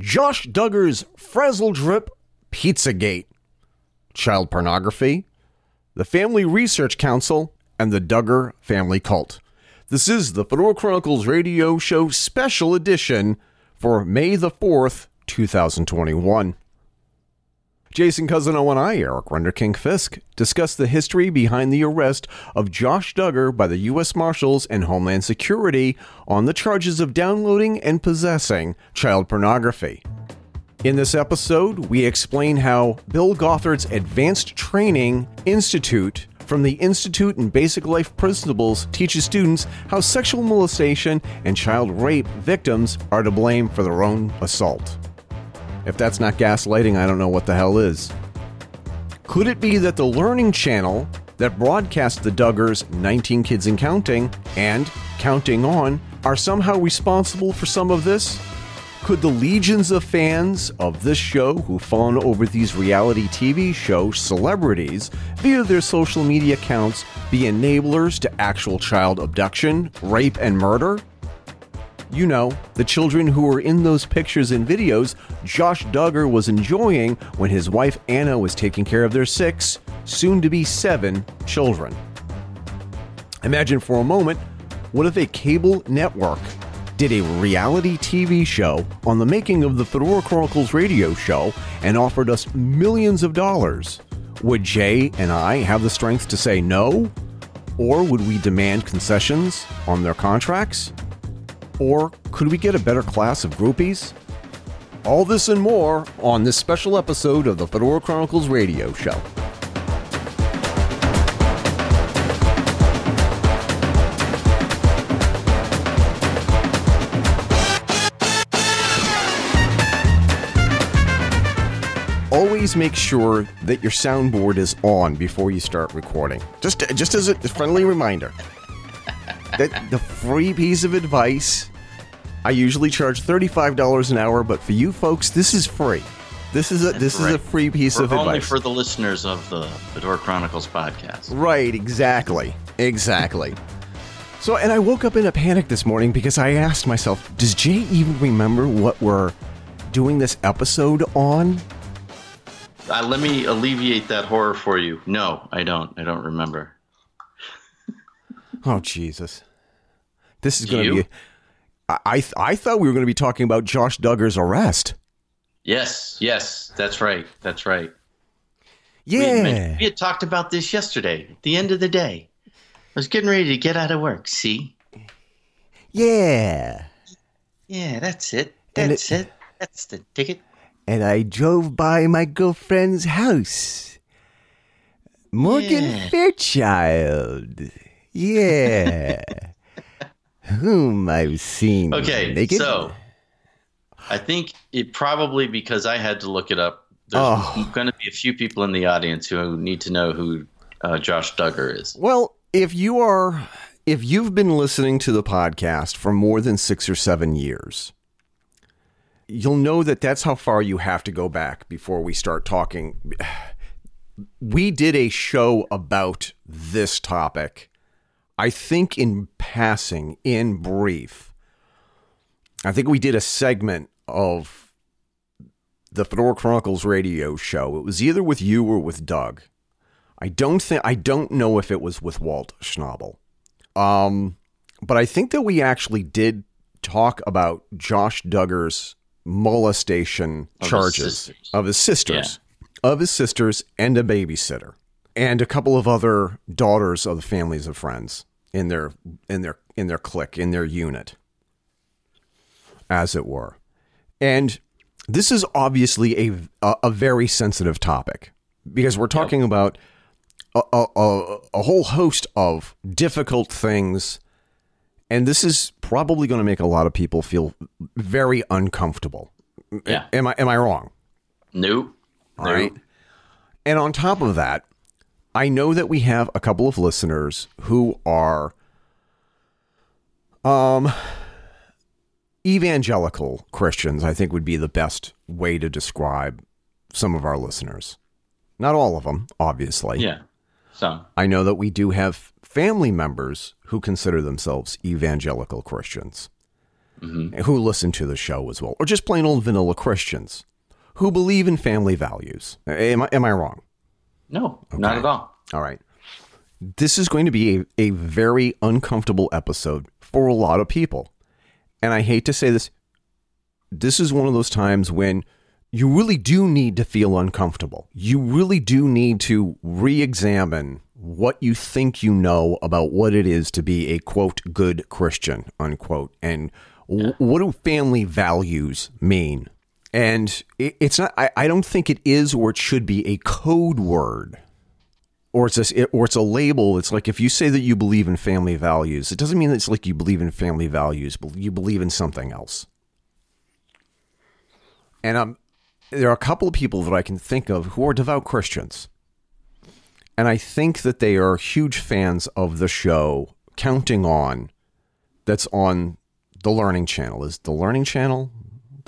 Josh Duggar's Frazzledrip Pizzagate, child pornography, the Family Research Council, and the Duggar family cult. This is the Fedora Chronicles radio show special edition for May the 4th, 2021. Jason Cousineau and I, Eric Renderking Fisk, discuss the history behind the arrest of Josh Duggar by the U.S. Marshals and Homeland Security on the charges of downloading and possessing child pornography. In this episode, we explain how Bill Gothard's Advanced Training Institute from the Institute in Basic Life Principles teaches students how sexual molestation and child rape victims are to blame for their own assault. If that's not gaslighting, I don't know what the hell is. Could it be that the Learning Channel that broadcasts the Duggars 19 Kids and Counting and Counting On are somehow responsible for some of this? Could the legions of fans of this show who fawn over these reality TV show celebrities via their social media accounts be enablers to actual child abduction, rape, and murder? You know, the children who were in those pictures and videos Josh Duggar was enjoying when his wife Anna was taking care of their six, soon to be seven, children. Imagine for a moment what if a cable network did a reality TV show on the making of the Fedora Chronicles radio show and offered us millions of dollars? Would Jay and I have the strength to say no? Or would we demand concessions on their contracts? Or could we get a better class of groupies? All this and more on this special episode of the Fedora Chronicles radio show. Always make sure that your soundboard is on before you start recording. Just just as a friendly reminder. That the free piece of advice I usually charge $35 an hour, but for you folks, this is free. This is a this right. is a free piece We're of only advice. for the listeners of the Fedora Chronicles podcast. right, exactly. Exactly. So, and I woke up in a panic this morning because I asked myself, does Jay even remember what we're doing this episode on? Uh, let me alleviate that horror for you. No, I don't. I don't remember. Oh Jesus. This is going to be I I, th- I thought we were going to be talking about Josh Duggar's arrest. Yes, yes, that's right. That's right. We had, Yeah. we had talked about this yesterday. At the end of the day, I was getting ready to get out of work. See? Yeah. Yeah, that's it. That's it, That's the ticket. and I drove by my girlfriend's house. Morgan Yeah. Fairchild. Yeah. Whom I've seen Okay, naked. so I think it probably because I had to look it up. There's Oh. going to be a few people in the audience who need to know who uh, Josh Duggar is. Well, if you are if you've been listening to the podcast for more than 6 or 7 years, you'll know that that's how far you have to go back before we start talking. We did a show about this topic. I think in passing, in brief. I think we did a segment of the Fedora Chronicles radio show. It was either with you or with Doug. I don't think I don't know if it was with Walt Schnabel. Um, but I think that we actually did talk about Josh Duggar's molestation Of charges sisters. of his sisters, of his sisters, and a babysitter, and a couple of other daughters of the families of friends in their in their in their clique in their unit, as it were. And this is obviously a a, very sensitive topic because we're talking about a, a, a, whole host of difficult things. And this is probably going to make a lot of people feel very uncomfortable. Yeah. Am I am I wrong? Nope. right. And on top of that, I know that we have a couple of listeners who are um evangelical Christians, I think would be the best way to describe some of our listeners. Not all of them, obviously. Yeah. So I know that we do have family members who consider themselves evangelical Christians. who listen to the show as well, or just plain old vanilla Christians who believe in family values. Am I, am I wrong? No, not at all. All right. This is going to be a, a very uncomfortable episode for a lot of people. And I hate to say this, this is one of those times when you really do need to feel uncomfortable. You really do need to re examine what you think you know about what it is to be a quote good Christian, unquote, and w- what do family values mean? And it, it's not, I, I don't think it is or it should be a code word or it's a, or it's a label. It's like if you say that you believe in family values, it doesn't mean that it's like you believe in family values, but you believe in something else. And um, there are a couple of people that I can think of who are devout Christians. And I think that they are huge fans of the show Counting On that's on the Learning Channel. Is the Learning Channel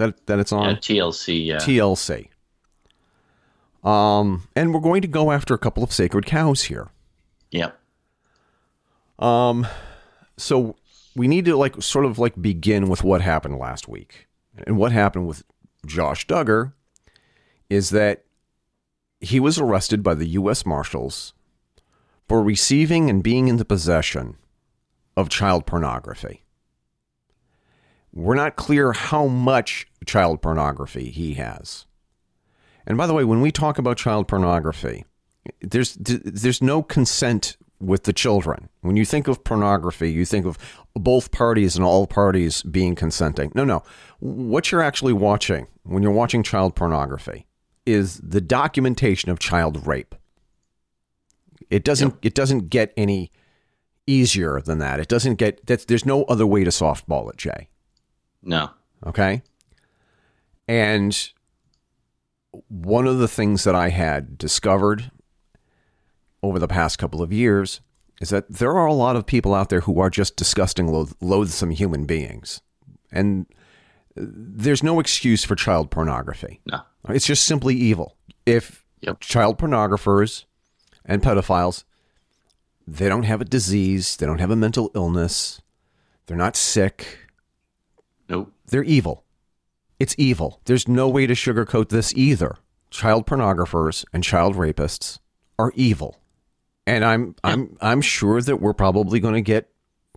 that that it's on? Yeah, TLC. Yeah. TLC. Um, and we're going to go after a couple of sacred cows here. yep. Um, so we need to like sort of like begin with what happened last week. And what happened with Josh Duggar is that he was arrested by the U.S. Marshals for receiving and being in the possession of child pornography. We're not clear how much child pornography he has. And by the way, when we talk about child pornography, there's there's no consent with the children. When you think of pornography, you think of both parties and all parties being consenting. No, no. What you're actually watching when you're watching child pornography is the documentation of child rape. It doesn't it doesn't get any easier than that. It doesn't get that's there's no other way to softball it, Jay. No. Okay. And one of the things that I had discovered over the past couple of years is that there are a lot of people out there who are just disgusting, loath- loathsome human beings. And there's no excuse for child pornography. No. It's just simply evil. If Yep. child pornographers and pedophiles, they don't have a disease, they don't have a mental illness, they're not sick. They're evil. It's evil. There's no way to sugarcoat this either. Child pornographers and child rapists are evil. And I'm I'm I'm sure that we're probably going to get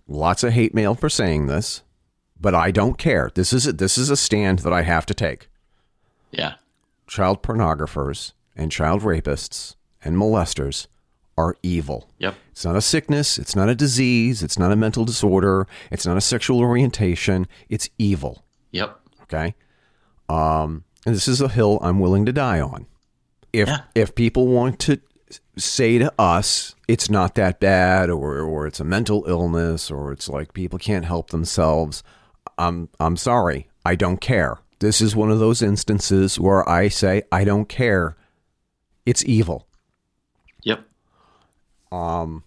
lots of hate mail for saying this, but I don't care. This is a, this is a stand that I have to take. Yeah. Child pornographers and child rapists and molesters are evil. Yep. It's not a sickness, it's not a disease, it's not a mental disorder, it's not a sexual orientation, it's evil. Yep. Okay. Um, and this is a hill I'm willing to die on. If Yeah. if people want to say to us it's not that bad or or it's a mental illness or it's like people can't help themselves, I'm I'm sorry. I don't care. This is one of those instances where I say I don't care. It's evil. Yep. Um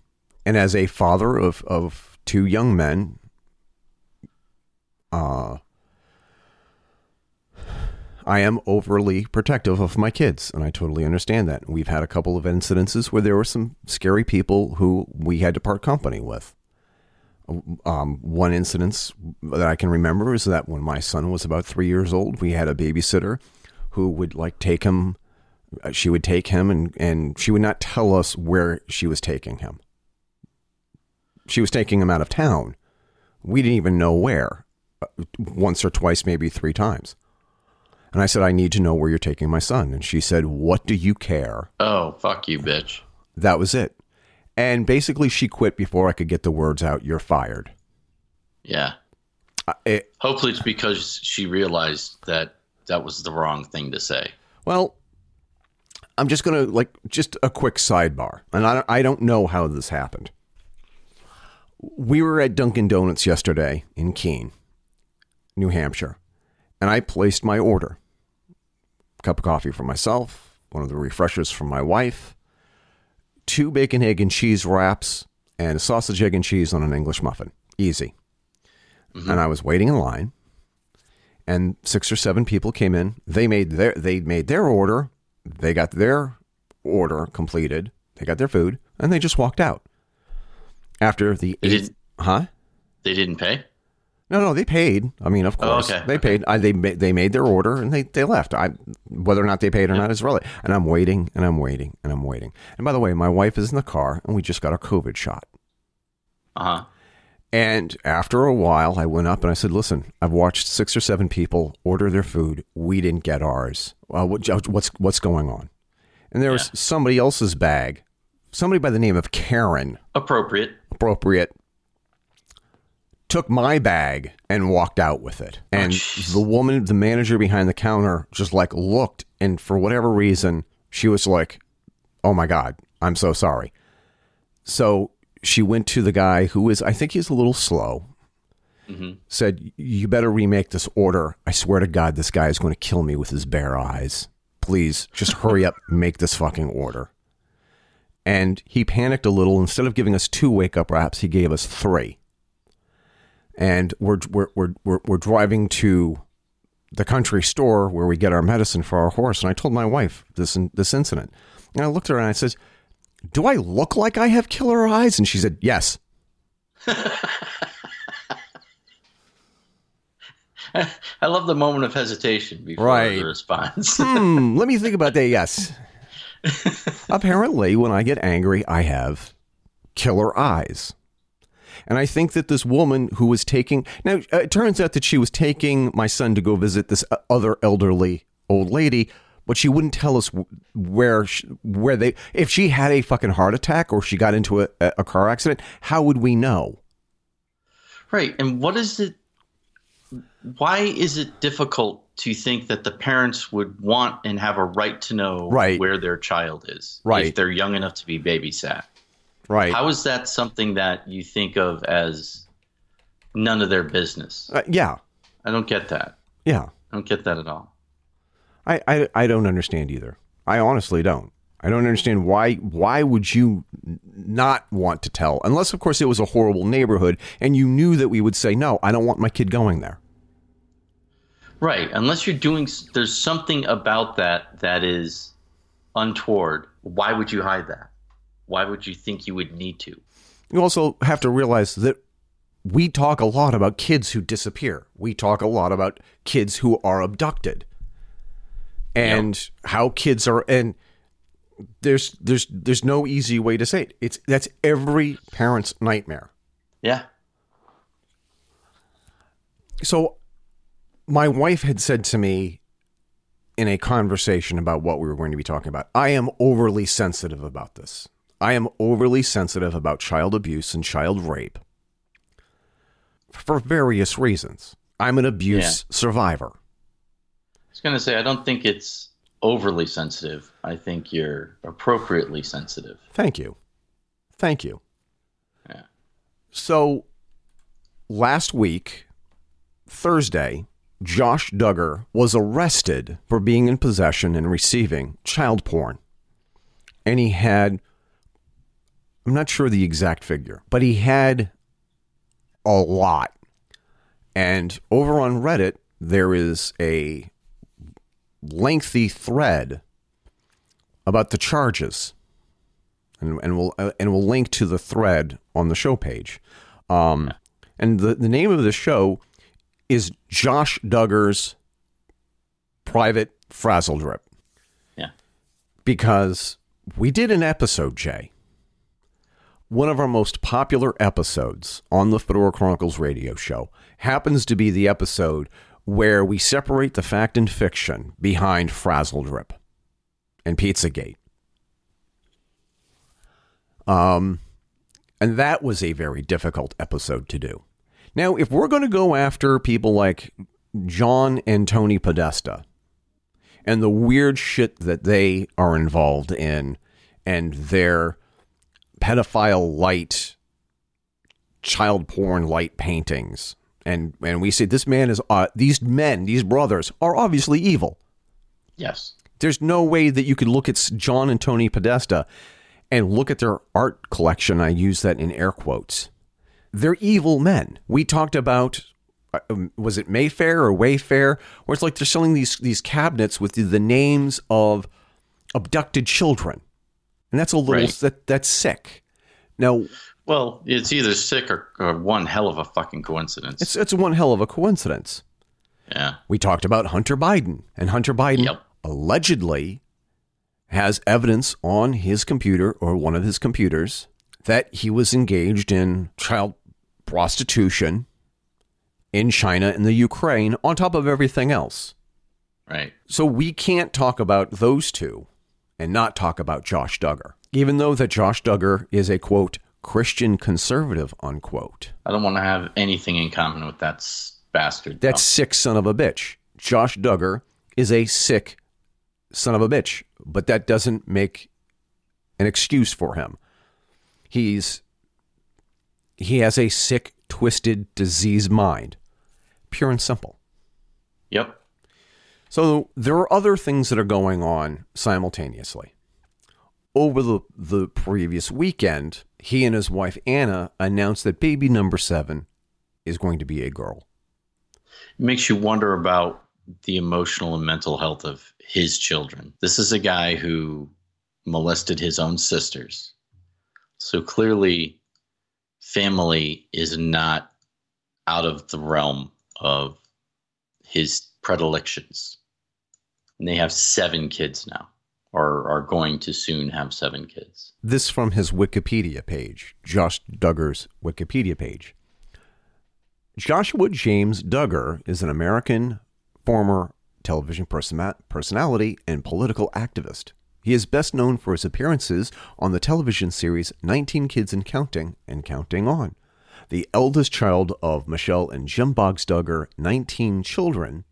And as a father of, of two young men, uh, I am overly protective of my kids, and I totally understand that. We've had a couple of incidences where there were some scary people who we had to part company with. Um, one incident that I can remember is that when my son was about three years old, we had a babysitter who would like take him. uh, She would take him, and and she would not tell us where she was taking him. She was taking him out of town. We didn't even know where. uh, Once or twice, maybe three times. And I said, I need to know where you're taking my son. And she said, What do you care? Oh, fuck you, bitch. That was it. And basically, she quit before I could get the words out, You're fired. Yeah. Uh, it, Hopefully, it's because she realized that that was the wrong thing to say. well, I'm just going to, like, just a quick sidebar. And I, I don't know how this happened. We were at Dunkin' Donuts yesterday in Keene, New Hampshire, and I placed my order. cup of coffee for myself, one of the refreshers for my wife, two bacon, egg, and cheese wraps, and a sausage, egg, and cheese on an English muffin. Easy. Mm-hmm. And I was waiting in line, and six or seven people came in. They made their they made their order. They got their order completed. They got their food, and they just walked out. After the They eight, huh? They didn't pay? No, no, they paid. I mean, of Oh, course, okay, they paid. I, they they made their order and they, they left. I whether or not they paid or not is relevant. And I'm waiting and I'm waiting and I'm waiting. And by the way, my wife is in the car and we just got a COVID shot. Uh huh. And after a while, I went up and I said, "Listen, I've watched six or seven people order their food. We didn't get ours. Uh, what, what's what's going on?" And there was somebody else's bag, somebody by the name of Karen, Appropriate. appropriate, took my bag and walked out with it. Oh, and jeez. the woman, the manager behind the counter, just like looked, and for whatever reason, she was like, "Oh my god, I'm so sorry." So she went to the guy who is, I think he's a little slow. Mm-hmm. Said, "You better remake this order. I swear to God, this guy is going to kill me with his bare eyes. Please, just hurry up, make this fucking order." And he panicked a little. Instead of giving us two wake up wraps, he gave us three. And we're we're we're we're, we're driving to the country store where we get our medicine for our horse. And I told my wife this in, this incident. And I looked at her and I said, "Do I look like I have killer eyes?" And she said, "Yes." I love the moment of hesitation before Right. the response. Hmm, let me think about that. Yes. Apparently, when I get angry, I have killer eyes. And I think that this woman who was taking now uh, it turns out that she was taking my son to go visit this uh, other elderly old lady, but she wouldn't tell us where she, where they if she had a fucking heart attack or she got into a, a car accident. How would we know? right. And what is it? Why is it difficult to think that the parents would want and have a right to know Right. where their child is Right. if they're young enough to be babysat? Right? How is that something that you think of as none of their business? Uh, yeah, I don't get that. yeah. I don't get that at all. I, I I don't understand either. I honestly don't. I don't understand why why would you not want to tell unless of course it was a horrible neighborhood and you knew that we would say no, I don't want my kid going there. Right. Unless you're doing, there's something about that that is untoward. Why would you hide that? Why would you think you would need to? You also have to realize that we talk a lot about kids who disappear. We talk a lot about kids who are abducted. And how kids are and there's there's there's no easy way to say it. It's that's every parent's nightmare. Yeah. So, my wife had said to me in a conversation about what we were going to be talking about, I am overly sensitive about this. I am overly sensitive about child abuse and child rape for various reasons. I'm an abuse survivor. I was going to say, I don't think it's overly sensitive. I think you're appropriately sensitive. Thank you. Thank you. Yeah. So, last week, Thursday, Josh Duggar was arrested for being in possession and receiving child porn. And he had, I'm not sure the exact figure, but he had a lot. And over on Reddit, there is a lengthy thread about the charges and and we'll uh, and we'll link to the thread on the show page. Um, and the the name of the show is Josh Duggar's Private Frazzledrip Yeah. because we did an episode, Jay. One of our most popular episodes on the Fedora Chronicles radio show happens to be the episode where we separate the fact and fiction behind Frazzledrip and Pizzagate. Um, and that was a very difficult episode to do. Now, if we're going to go after people like John and Tony Podesta and the weird shit that they are involved in and their pedophile light child porn light paintings and and we say this man is uh, these men these brothers are obviously evil Yes. there's no way that you could look at John and Tony Podesta and look at their art collection. I use that in air quotes. They're evil men. We talked about uh, um, was it Mayfair or Wayfair, where it's like they're selling these these cabinets with the, the names of abducted children, and that's a little Right. that that's sick. Now, Well, it's either sick or, or one hell of a fucking coincidence. It's it's one hell of a coincidence. yeah. We talked about Hunter Biden, and Hunter Biden Yep. allegedly has evidence on his computer or one of his computers that he was engaged in child prostitution in China and the Ukraine on top of everything else. Right. So we can't talk about those two and not talk about Josh Duggar, even though that Josh Duggar is a quote Christian conservative unquote. I don't want to have anything in common with that s- bastard. That sick son of a bitch. Josh Duggar is a sick son of a bitch, but that doesn't make an excuse for him. He's he has a sick, twisted, diseased mind. Pure and simple. Yep. So there are other things that are going on simultaneously. Over the, the previous weekend, he and his wife Anna announced that baby number seven is going to be a girl. It makes you wonder about the emotional and mental health of his children. This is a guy who molested his own sisters. So clearly, family is not out of the realm of his predilections. And they have seven kids now, or are going to soon have seven kids. This from his Wikipedia page, Josh Duggar's Wikipedia page. Joshua James Duggar is an American former television person- personality and political activist. He is best known for his appearances on the television series 19 Kids and Counting and Counting On. The eldest child of Michelle and Jim Bob Duggar, 19 Children,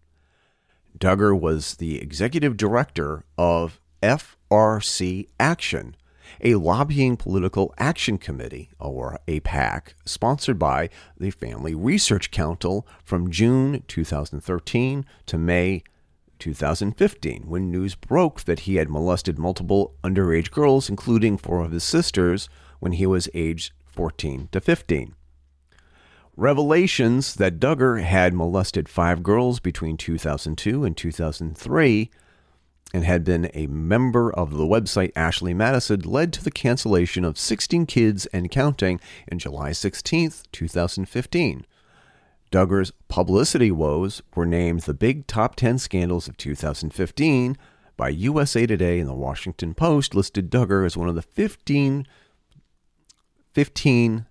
Duggar was the executive director of FRC Action, a lobbying political action committee, or a PAC, sponsored by the Family Research Council from June 2013 to May 2015, when news broke that he had molested multiple underage girls, including four of his sisters, when he was aged 14 to 15. Revelations that Duggar had molested five girls between 2002 and 2003 and had been a member of the website Ashley Madison led to the cancellation of 16 Kids and Counting in July 16, 2015. Duggar's publicity woes were named the big top 10 scandals of 2015 by USA Today and the Washington Post listed Duggar as one of the 15, 15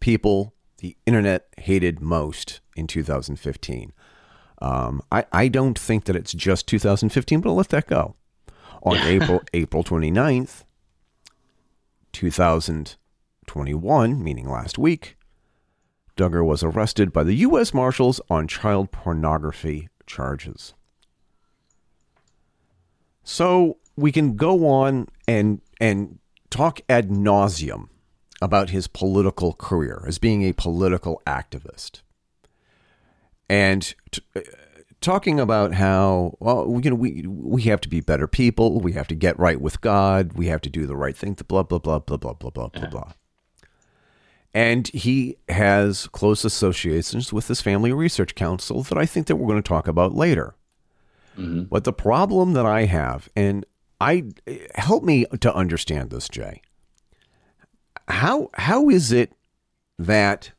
people the internet hated most in 2015. Um, I, I don't think that it's just 2015, but I'll let that go. On April April 29th, 2021, meaning last week, Duggar was arrested by the U.S. Marshals on child pornography charges. So we can go on and and talk ad nauseum about his political career as being a political activist, and t- uh, talking about how well you know we we have to be better people, we have to get right with God, we have to do the right thing, blah blah blah blah blah blah blah blah blah. And he has close associations with this Family Research Council that I think that we're going to talk about later. But the problem that I have, and I help me to understand this, Jay. How how is it that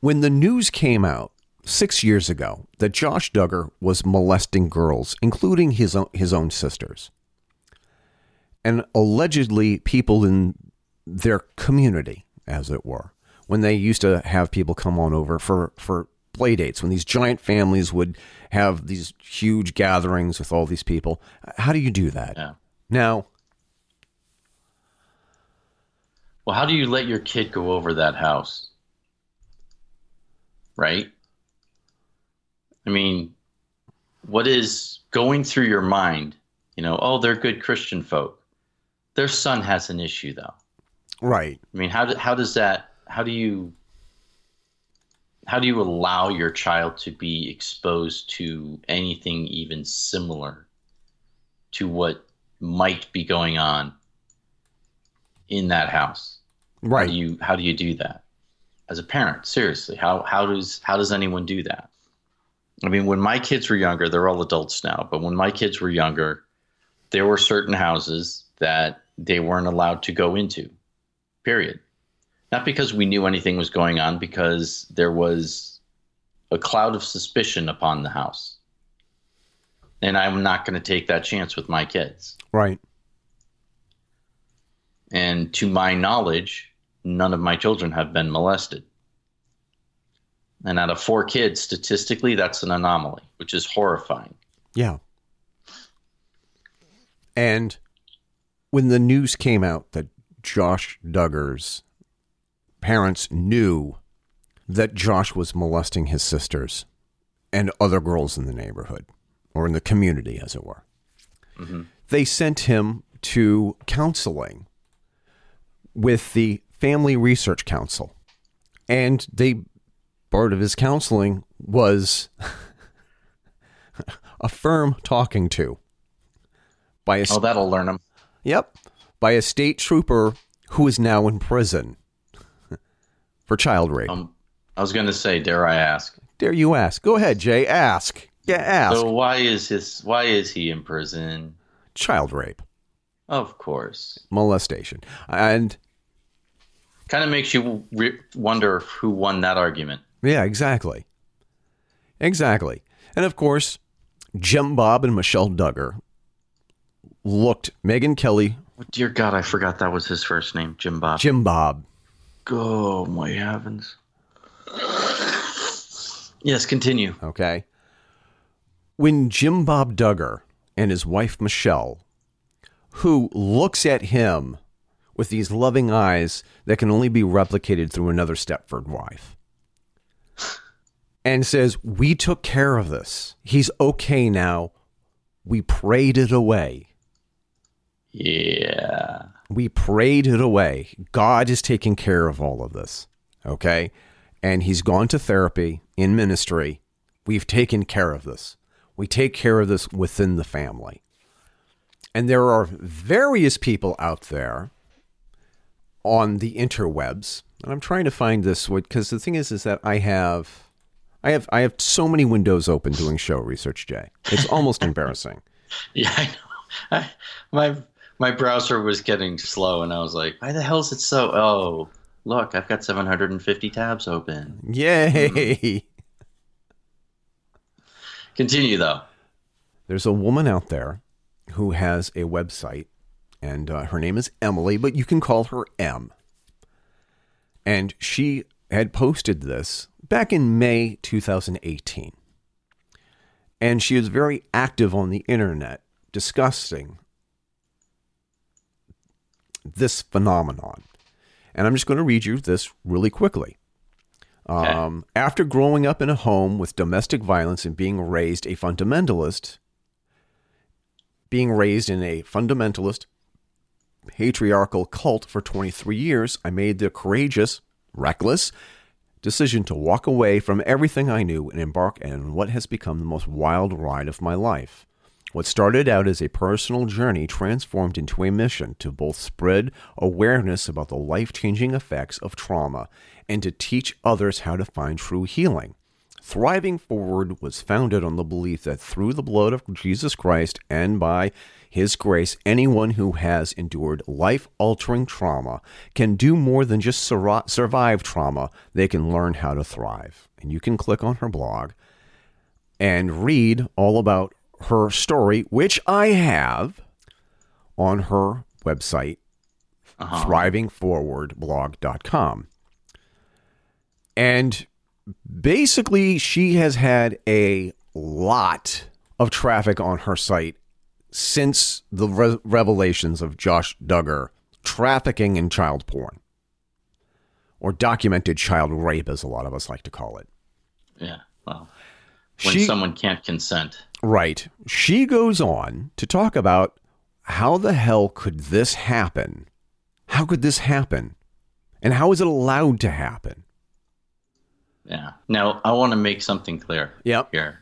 when the news came out six years ago that Josh Duggar was molesting girls, including his own, his own sisters, and allegedly people in their community, as it were, when they used to have people come on over for for play dates, when these giant families would have these huge gatherings with all these people. How do you do that? Yeah. Now, Well, how do you let your kid go over that house? Right? I mean, what is going through your mind? You know, oh, they're good Christian folk. Their son has an issue, though. right. I mean, how do, how does that? How do you how do you allow your child to be exposed to anything even similar to what might be going on in that house? How Right. do you how do you do that as a parent? Seriously, how how does how does anyone do that? I mean, when my kids were younger, they're all adults now, but when my kids were younger, there were certain houses that they weren't allowed to go into. Period. Not because we knew anything was going on, because there was a cloud of suspicion upon the house. And I'm not going to take that chance with my kids. Right. And to my knowledge, none of my children have been molested. And out of four kids, statistically, that's an anomaly, which is horrifying. Yeah. And when the news came out that Josh Duggar's parents knew that Josh was molesting his sisters and other girls in the neighborhood or in the community, as it were, Mm-hmm. they sent him to counseling with the Family Research Council. And they part of his counseling was a firm talking to by a Oh, that'll learn them. Yep. By a state trooper who is now in prison for child rape. Um, I was going to say, dare I ask? Dare you ask? Go ahead, Jay. Ask. Yeah, ask. So why is his? Why is he in prison? child rape, Of course. molestation. And Kind of makes you re- wonder who won that argument. yeah, exactly. Exactly. And of course, Jim Bob and Michelle Duggar looked Megyn Kelly, Oh, dear God, I forgot that was his first name, Jim Bob. Jim Bob. Oh my heavens. Yes, continue. Okay. When Jim Bob Duggar and his wife Michelle, who looks at him with these loving eyes that can only be replicated through another Stepford wife, and says, We took care of this. He's okay now. We prayed it away. Yeah. We prayed it away. God is taking care of all of this. Okay. And he's gone to therapy in ministry. We've taken care of this. We take care of this within the family. And there are various people out there on the interwebs. And I'm trying to find this because the thing is, is that I have, I have, I have so many windows open doing show research, Jay. It's almost embarrassing. Yeah, I know. I, my my browser was getting slow, and I was like, "Why the hell is it so?" Oh, look, I've got 750 tabs open. Yay! Hmm. Continue though. There's a woman out there who has a website, and uh, her name is Emily, but you can call her M. And she had posted this back in May 2018. And she is very active on the internet discussing this phenomenon. And I'm just going to read you this really quickly. Um, after growing up in a home with domestic violence and being raised a fundamentalist, being raised in a fundamentalist patriarchal cult for 23 years, I made the courageous, reckless decision to walk away from everything I knew and embark on what has become the most wild ride of my life. What started out as a personal journey transformed into a mission to both spread awareness about the life changing effects of trauma and to teach others how to find true healing. Thriving Forward was founded on the belief that through the blood of Jesus Christ and by His grace, anyone who has endured life altering trauma can do more than just sur- survive trauma, they can learn how to thrive. And you can click on her blog and read all about her story, which I have on her website, Uh-huh. thrivingforwardblog.com. And basically, she has had a lot of traffic on her site since the re- revelations of Josh Duggar trafficking in child porn, or documented child rape, as a lot of us like to call it. Yeah. Well, when She- someone can't consent. Right. She goes on to talk about how the hell could this happen? How could this happen? And how is it allowed to happen? Yeah. Now I want to make something clear. Yep. Here,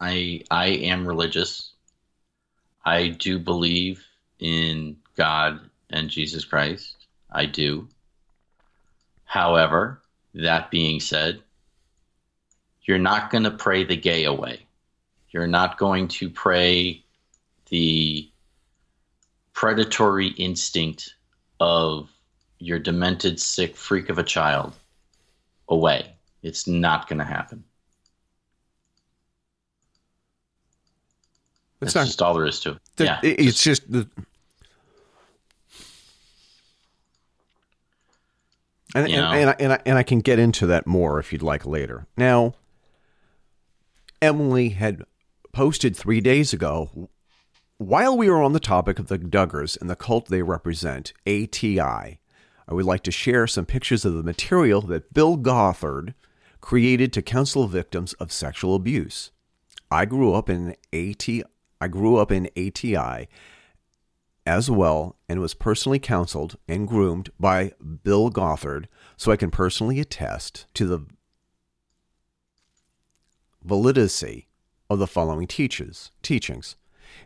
I I am religious. I do believe in God and Jesus Christ. I do. However, that being said, you're not going to pray the gay away. You're not going to pray the predatory instinct of your demented, sick freak of a child away. It's not going to happen. It's That's not. just all there is to it. the- yeah, it's just the. And, and, and, I, and, I, and I can get into that more if you'd like later. Now, Emily had posted three days ago, while we were on the topic of the Duggars and the cult they represent, ATI, I would like to share some pictures of the material that Bill Gothard created to counsel victims of sexual abuse. I grew up in AT I grew up in ATI as well and was personally counseled and groomed by Bill Gothard so I can personally attest to the validity of the following teaches, teachings.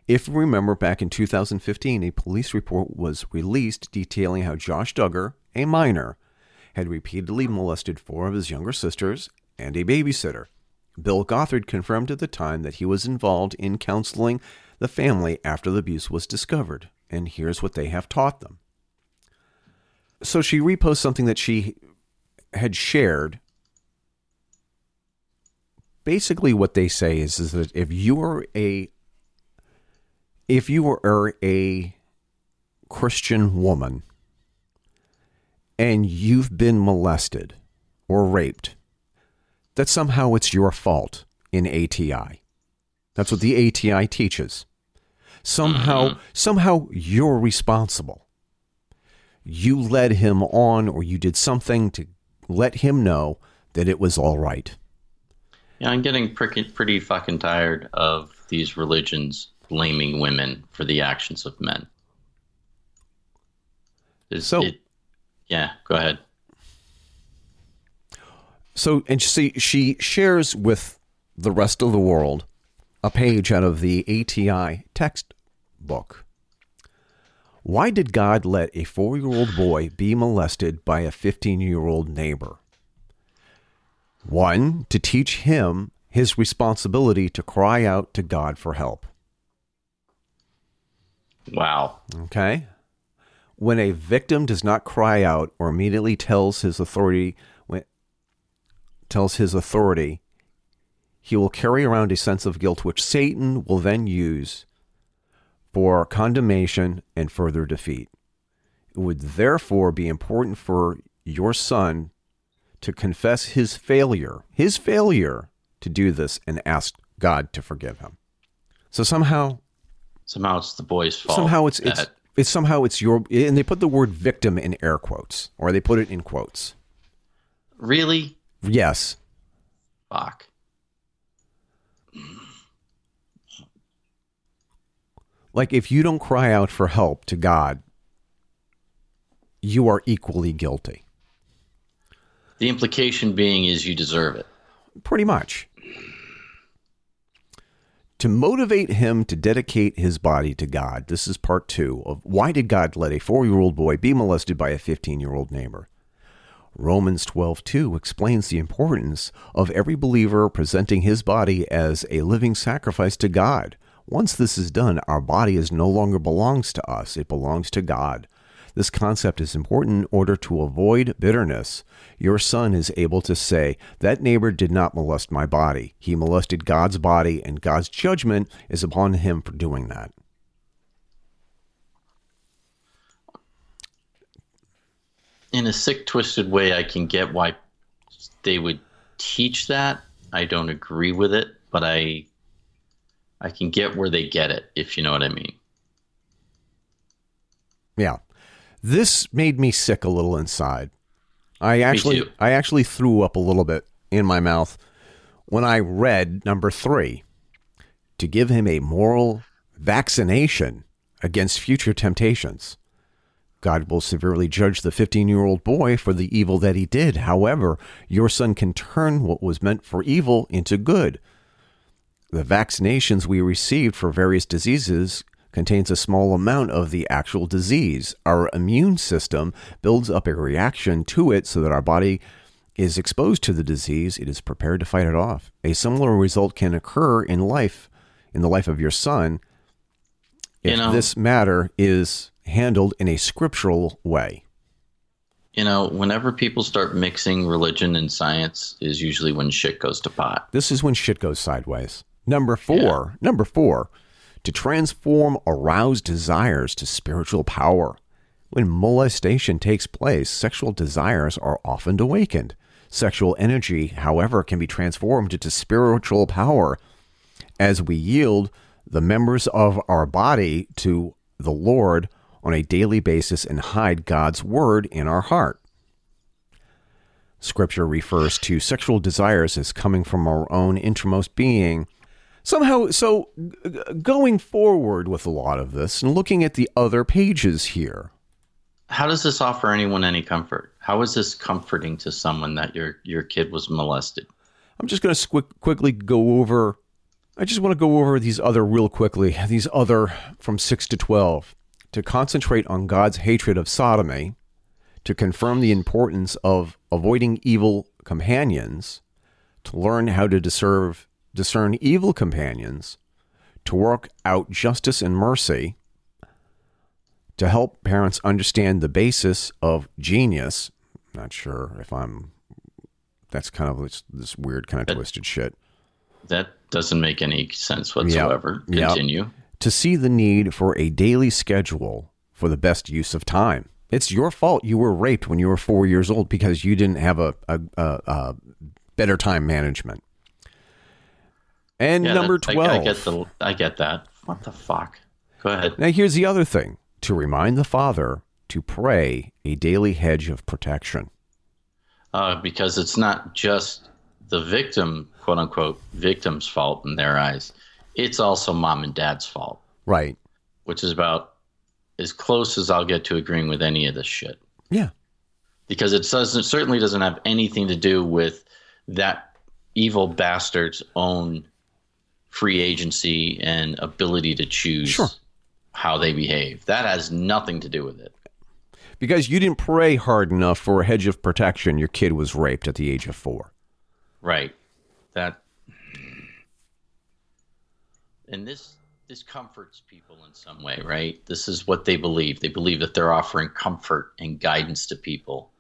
If you remember back in 2015, a police report was released detailing how Josh Duggar, a minor, had repeatedly molested four of his younger sisters and a babysitter. Bill Gothard confirmed at the time that he was involved in counseling the family after the abuse was discovered, and here's what they have taught them. So she reposts something that she had shared. Basically, what they say is, is that if you are a if you are a Christian woman and you've been molested or raped, that somehow it's your fault in ATI. That's what the ATI teaches. Somehow, mm-hmm. somehow you're responsible. You led him on, or you did something to let him know that it was all right. Yeah, I'm getting pretty, pretty fucking tired of these religions blaming women for the actions of men. Is So- it, yeah, go ahead. So, and see, she shares with the rest of the world a page out of the ATI textbook. Why did God let a four year old boy be molested by a 15 year old neighbor? One, to teach him his responsibility to cry out to God for help. Wow. Okay? When a victim does not cry out or immediately tells his authority tells his authority, he will carry around a sense of guilt which Satan will then use for condemnation and further defeat. It would therefore be important for your son to confess his failure, his failure to do this and ask God to forgive him. So somehow Somehow it's the boy's fault. somehow it's it's it's somehow it's your and they put the word victim in air quotes or they put it in quotes really yes fuck. like if you don't cry out for help to god you are equally guilty The implication being is you deserve it. pretty much to motivate him to dedicate his body to god this is part 2 of why did god let a 4-year-old boy be molested by a 15-year-old neighbor Romans 12:2 explains the importance of every believer presenting his body as a living sacrifice to God. Once this is done, our body is no longer belongs to us, it belongs to God. This concept is important in order to avoid bitterness. Your son is able to say, That neighbor did not molest my body. He molested God's body, and God's judgment is upon him for doing that. In a sick, twisted way, I can get why they would teach that. I don't agree with it, but I I can get where they get it, if you know what I mean. Yeah. This made me sick a little inside. I actually. I actually threw up a little bit in my mouth when I read number 3 to give him a moral vaccination against future temptations. God will severely judge the 15 year old boy for the evil that he did. However, your son can turn what was meant for evil into good. The vaccinations we received for various diseases contains a small amount of the actual disease. Our immune system builds up a reaction to it so that our body is exposed to the disease, it is prepared to fight it off. A similar result can occur in life, in the life of your son, if You know- this matter is handled in a scriptural way. You know, whenever people start mixing religion and science is usually when shit goes to pot. This is when shit goes sideways. Number four, yeah. number four, to transform aroused desires to spiritual power. When molestation takes place, sexual desires are often awakened. Sexual energy, however, can be transformed into spiritual power as we yield the members of our body to the Lord on a daily basis and hide God's word in our heart. Scripture refers to sexual desires as coming from our own innermost being. Somehow, so going forward with a lot of this and looking at the other pages here. How does this offer anyone any comfort? How is this comforting to someone that your your kid was molested? I'm just going to quick, quickly go over I just want to go over these other real quickly, these other from 6 to 12, to concentrate on God's hatred of sodomy, to confirm the importance of avoiding evil companions, to learn how to discern, discern evil companions, to work out justice and mercy, to help parents understand the basis of genius. Not sure if I'm. That's kind of this, this weird, kind of twisted shit. That doesn't make any sense whatsoever. Yep. Continue. Yep. To see the need for a daily schedule for the best use of time. It's your fault you were raped when you were four years old because you didn't have a, a, a, a better time management. And yeah, number 12. I, I, get the, I get that. What the fuck? Go ahead. Now, here's the other thing to remind the father to pray a daily hedge of protection. Uh, because it's not just the victim, quote unquote, victim's fault in their eyes. It's also mom and dad's fault. Right. Which is about as close as I'll get to agreeing with any of this shit. Yeah. Because it doesn't certainly doesn't have anything to do with that evil bastard's own free agency and ability to choose sure. how they behave. That has nothing to do with it. Because you didn't pray hard enough for a hedge of protection, your kid was raped at the age of four. Right. That hmm. and this this comforts people in some way, right? This is what they believe. They believe that they're offering comfort and guidance to people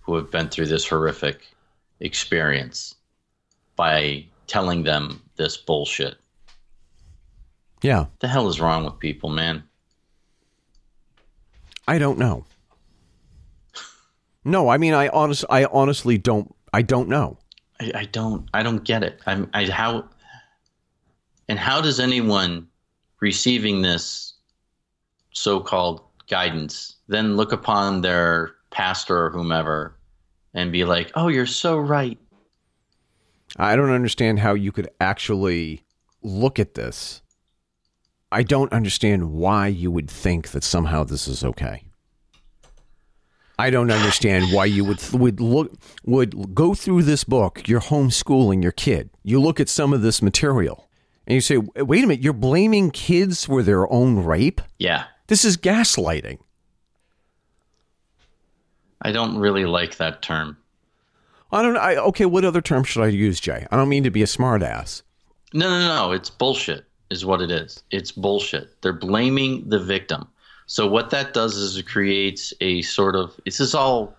who have been through this horrific experience by telling them this bullshit. Yeah. What the hell is wrong with people, man? I don't know. No, I mean I honest I honestly don't I don't know. I, I don't I don't get it. I'm I how and how does anyone receiving this so-called guidance then look upon their pastor or whomever and be like, "Oh, you're so right." I don't understand how you could actually look at this. I don't understand why you would think that somehow this is okay. I don't understand why you would would look would go through this book. You're homeschooling your kid. You look at some of this material and you say, "Wait a minute, you're blaming kids for their own rape?" Yeah. This is gaslighting. I don't really like that term. I don't I okay, what other term should I use, Jay? I don't mean to be a smartass. No, no, no, it's bullshit is what it is. It's bullshit. They're blaming the victim. So what that does is it creates a sort of this is all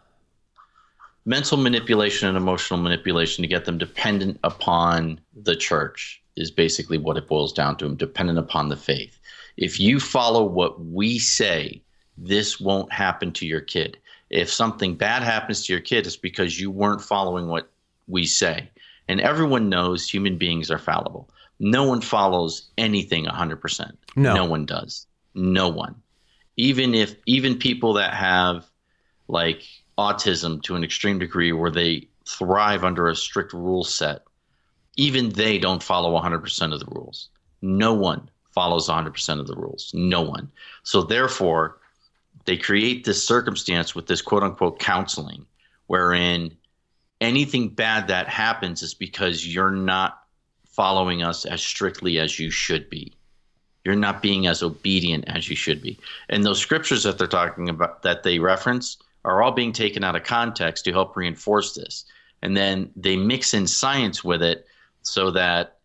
mental manipulation and emotional manipulation to get them dependent upon the church is basically what it boils down to. Dependent upon the faith. If you follow what we say, this won't happen to your kid. If something bad happens to your kid, it's because you weren't following what we say. And everyone knows human beings are fallible. No one follows anything 100%. No, no one does. No one even if even people that have like autism to an extreme degree where they thrive under a strict rule set even they don't follow 100% of the rules. No one follows 100% of the rules. No one. So therefore they create this circumstance with this quote unquote counseling wherein anything bad that happens is because you're not following us as strictly as you should be you're not being as obedient as you should be. And those scriptures that they're talking about that they reference are all being taken out of context to help reinforce this. And then they mix in science with it so that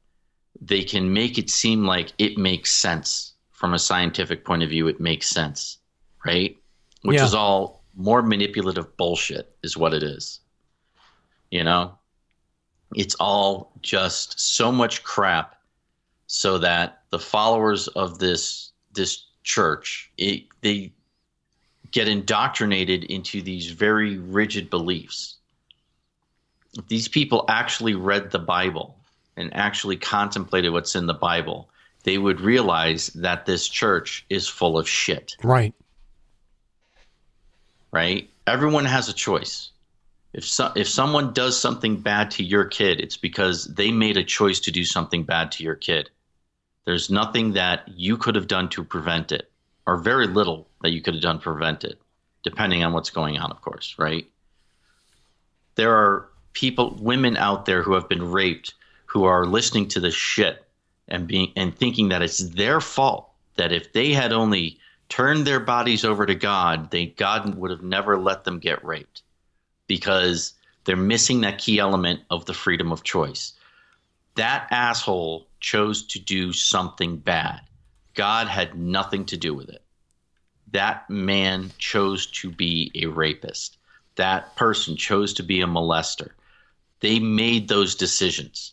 they can make it seem like it makes sense from a scientific point of view. It makes sense, right? Which yeah. is all more manipulative bullshit is what it is. You know, it's all just so much crap so that the followers of this this church it, they get indoctrinated into these very rigid beliefs. If these people actually read the Bible and actually contemplated what's in the Bible, they would realize that this church is full of shit. Right. Right? Everyone has a choice. If so, if someone does something bad to your kid, it's because they made a choice to do something bad to your kid. There's nothing that you could have done to prevent it, or very little that you could have done to prevent it, depending on what's going on, of course, right? There are people, women out there who have been raped, who are listening to this shit and being and thinking that it's their fault. That if they had only turned their bodies over to God, they God would have never let them get raped because they're missing that key element of the freedom of choice. That asshole chose to do something bad. God had nothing to do with it. That man chose to be a rapist. That person chose to be a molester. They made those decisions.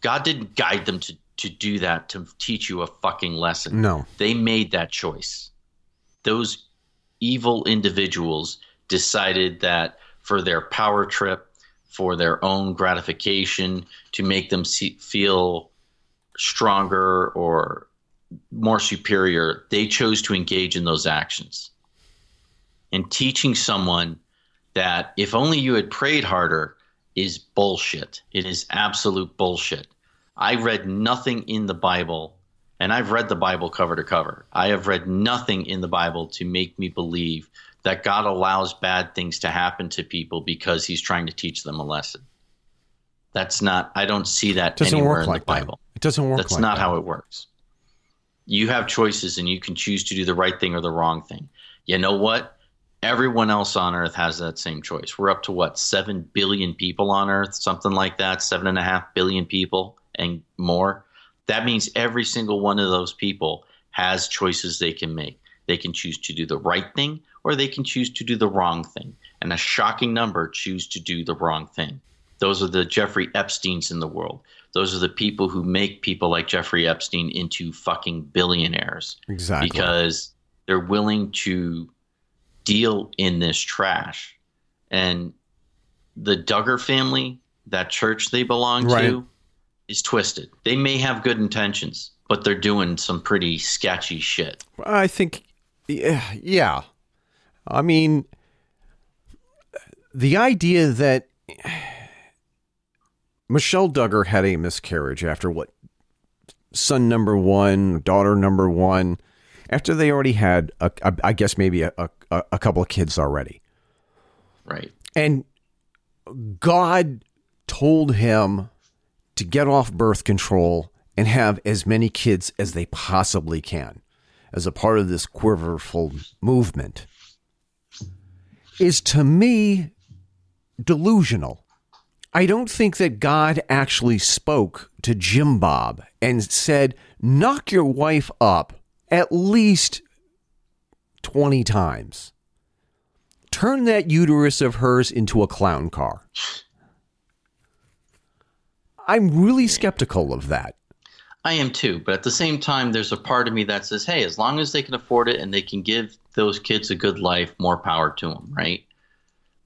God didn't guide them to, to do that to teach you a fucking lesson. No. They made that choice. Those evil individuals decided that for their power trip, for their own gratification, to make them see, feel stronger or more superior, they chose to engage in those actions. And teaching someone that if only you had prayed harder is bullshit. It is absolute bullshit. I read nothing in the Bible, and I've read the Bible cover to cover. I have read nothing in the Bible to make me believe that God allows bad things to happen to people because he's trying to teach them a lesson. That's not, I don't see that doesn't anywhere work in like the Bible. That. It doesn't work That's like not that. how it works. You have choices and you can choose to do the right thing or the wrong thing. You know what? Everyone else on earth has that same choice. We're up to what, 7 billion people on earth, something like that, seven and a half billion people and more. That means every single one of those people has choices they can make. They can choose to do the right thing or they can choose to do the wrong thing. And a shocking number choose to do the wrong thing. Those are the Jeffrey Epsteins in the world. Those are the people who make people like Jeffrey Epstein into fucking billionaires. Exactly. Because they're willing to deal in this trash. And the Duggar family, that church they belong Right. to, is twisted. They may have good intentions, but they're doing some pretty sketchy shit. I think, yeah, yeah. I mean, the idea that Michelle Duggar had a miscarriage after what son number one, daughter number one, after they already had, a, a, I guess maybe a, a, a couple of kids already, Right. and God told him to get off birth control and have as many kids as they possibly can as a part of this quiverful movement is to me delusional. I don't think that God actually spoke to Jim Bob and said, knock your wife up at least 20 times. Turn that uterus of hers into a clown car. I'm really skeptical of that. I am too, but at the same time, there's a part of me that says, hey, as long as they can afford it and they can give those kids a good life, more power to them, right?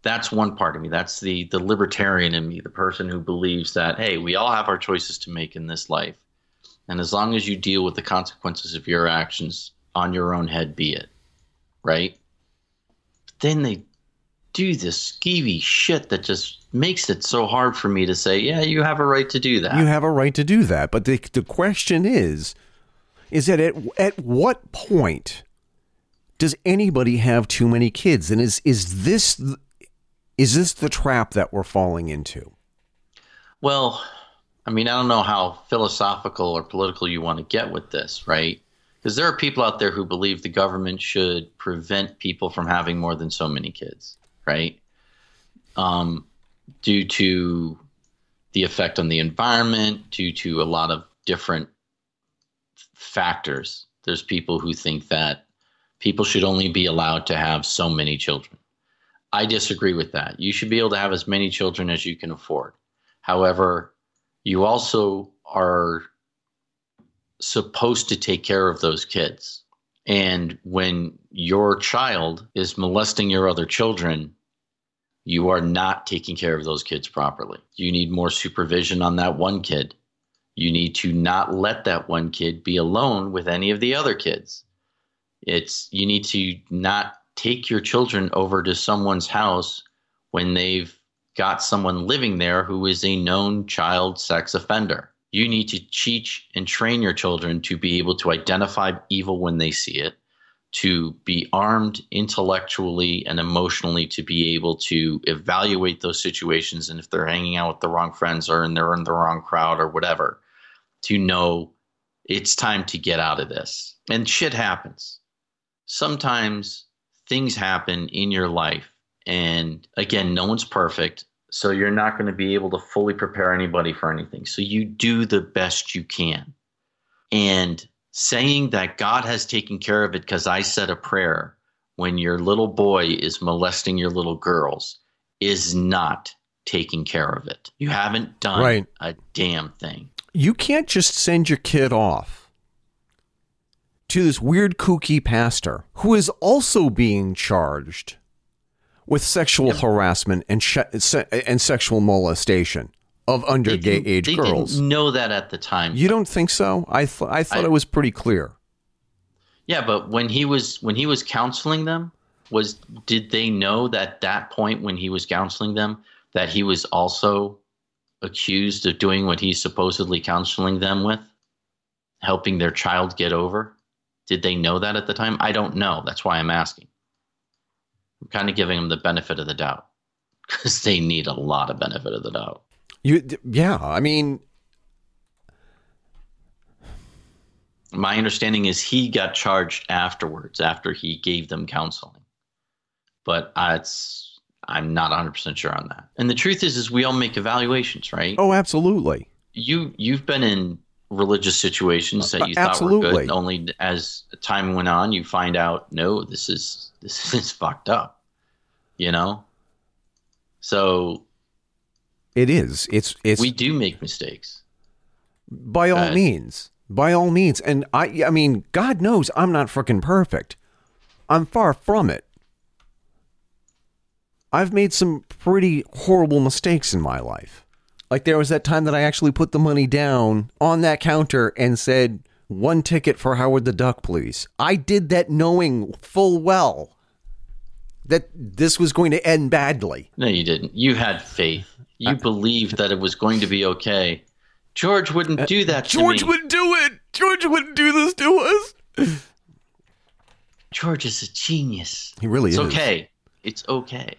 That's one part of me. That's the the libertarian in me, the person who believes that, hey, we all have our choices to make in this life, and as long as you deal with the consequences of your actions on your own head, be it, right? But then they do this skeevy shit that just makes it so hard for me to say, yeah, you have a right to do that. You have a right to do that. But the, the question is, is that at, at what point does anybody have too many kids? And is, is this, is this the trap that we're falling into? Well, I mean, I don't know how philosophical or political you want to get with this, right? Because there are people out there who believe the government should prevent people from having more than so many kids, right? Um, due to the effect on the environment, due to a lot of different factors. There's people who think that people should only be allowed to have so many children. I disagree with that. You should be able to have as many children as you can afford. However, you also are supposed to take care of those kids. And when your child is molesting your other children, you are not taking care of those kids properly. You need more supervision on that one kid. You need to not let that one kid be alone with any of the other kids. It's you need to not take your children over to someone's house when they've got someone living there who is a known child sex offender. You need to teach and train your children to be able to identify evil when they see it, to be armed intellectually and emotionally to be able to evaluate those situations. And if they're hanging out with the wrong friends or and they're in the wrong crowd or whatever, to know it's time to get out of this. And shit happens. Sometimes things happen in your life. And again, no one's perfect. So you're not going to be able to fully prepare anybody for anything. So you do the best you can. And saying that God has taken care of it because I said a prayer when your little boy is molesting your little girls is not taking care of it. You haven't done Right. a damn thing. You can't just send your kid off to this weird kooky pastor who is also being charged with sexual harassment and sh- and sexual molestation of They underage age they girls. didn't know that at the time. You don't think so? I th- I thought I- it was pretty clear. Yeah, but when he was when he was counseling them, was did they know that that point when he was counseling them that he was also accused of doing what he's supposedly counseling them with, helping their child get over? Did they know that at the time? I don't know. That's why I'm asking. I'm kind of giving them the benefit of the doubt because they need a lot of benefit of the doubt. You yeah, I mean My understanding is he got charged afterwards after he gave them counseling. But uh, it's I'm not 100% sure on that. And the truth is is we all make evaluations, right? oh absolutely. You you've been in religious situations that Uh, you thought were absolutely. good only as time went on you find out no this is this is fucked up. You know? So It is. It's it's we do make mistakes. by all uh, means. By all means. And I I mean, God knows I'm not freaking perfect. I'm far from it. I've made some pretty horrible mistakes in my life. Like there was that time that I actually put the money down on that counter and said, "One ticket for Howard the Duck, please." I did that knowing full well that this was going to end badly. No, you didn't. You had faith. You Uh, believed that it was going to be okay. George wouldn't do that to Uh, George wouldn't do it. George wouldn't do this to us. George is a genius. He really is. It's is. okay. It's okay.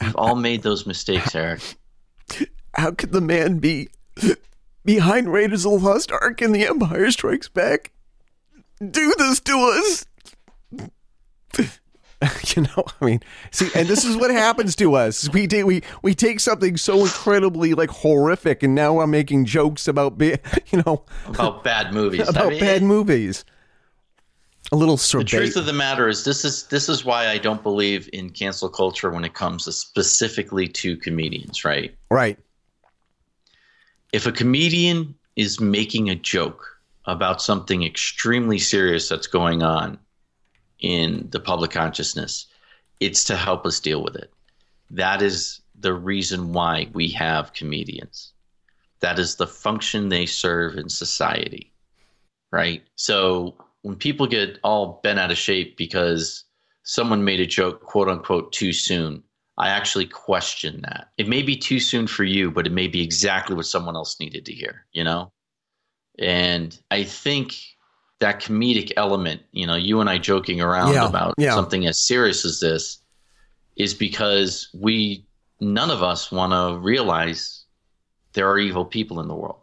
We've all made those mistakes, Eric. How could the man be behind Raiders of the Lost Ark and The Empire Strikes Back do this to us? you know, I mean, see, and this is what happens to us. We do we we take something so incredibly like horrific, and now I'm making jokes about be, you know About bad movies. I about mean, bad movies. A little The sorbet. truth of the matter is this is this is why I don't believe in cancel culture when it comes to specifically to comedians, right? right. If a comedian is making a joke about something extremely serious that's going on in the public consciousness, it's to help us deal with it. That is the reason why we have comedians. That is the function they serve in society, right? So when people get all bent out of shape because someone made a joke, quote unquote, too soon, I actually question that. It may be too soon for you, but it may be exactly what someone else needed to hear, you know? And I think that comedic element, you know, you and I joking around Yeah, about yeah. something as serious as this is because we, none of us want to realize there are evil people in the world.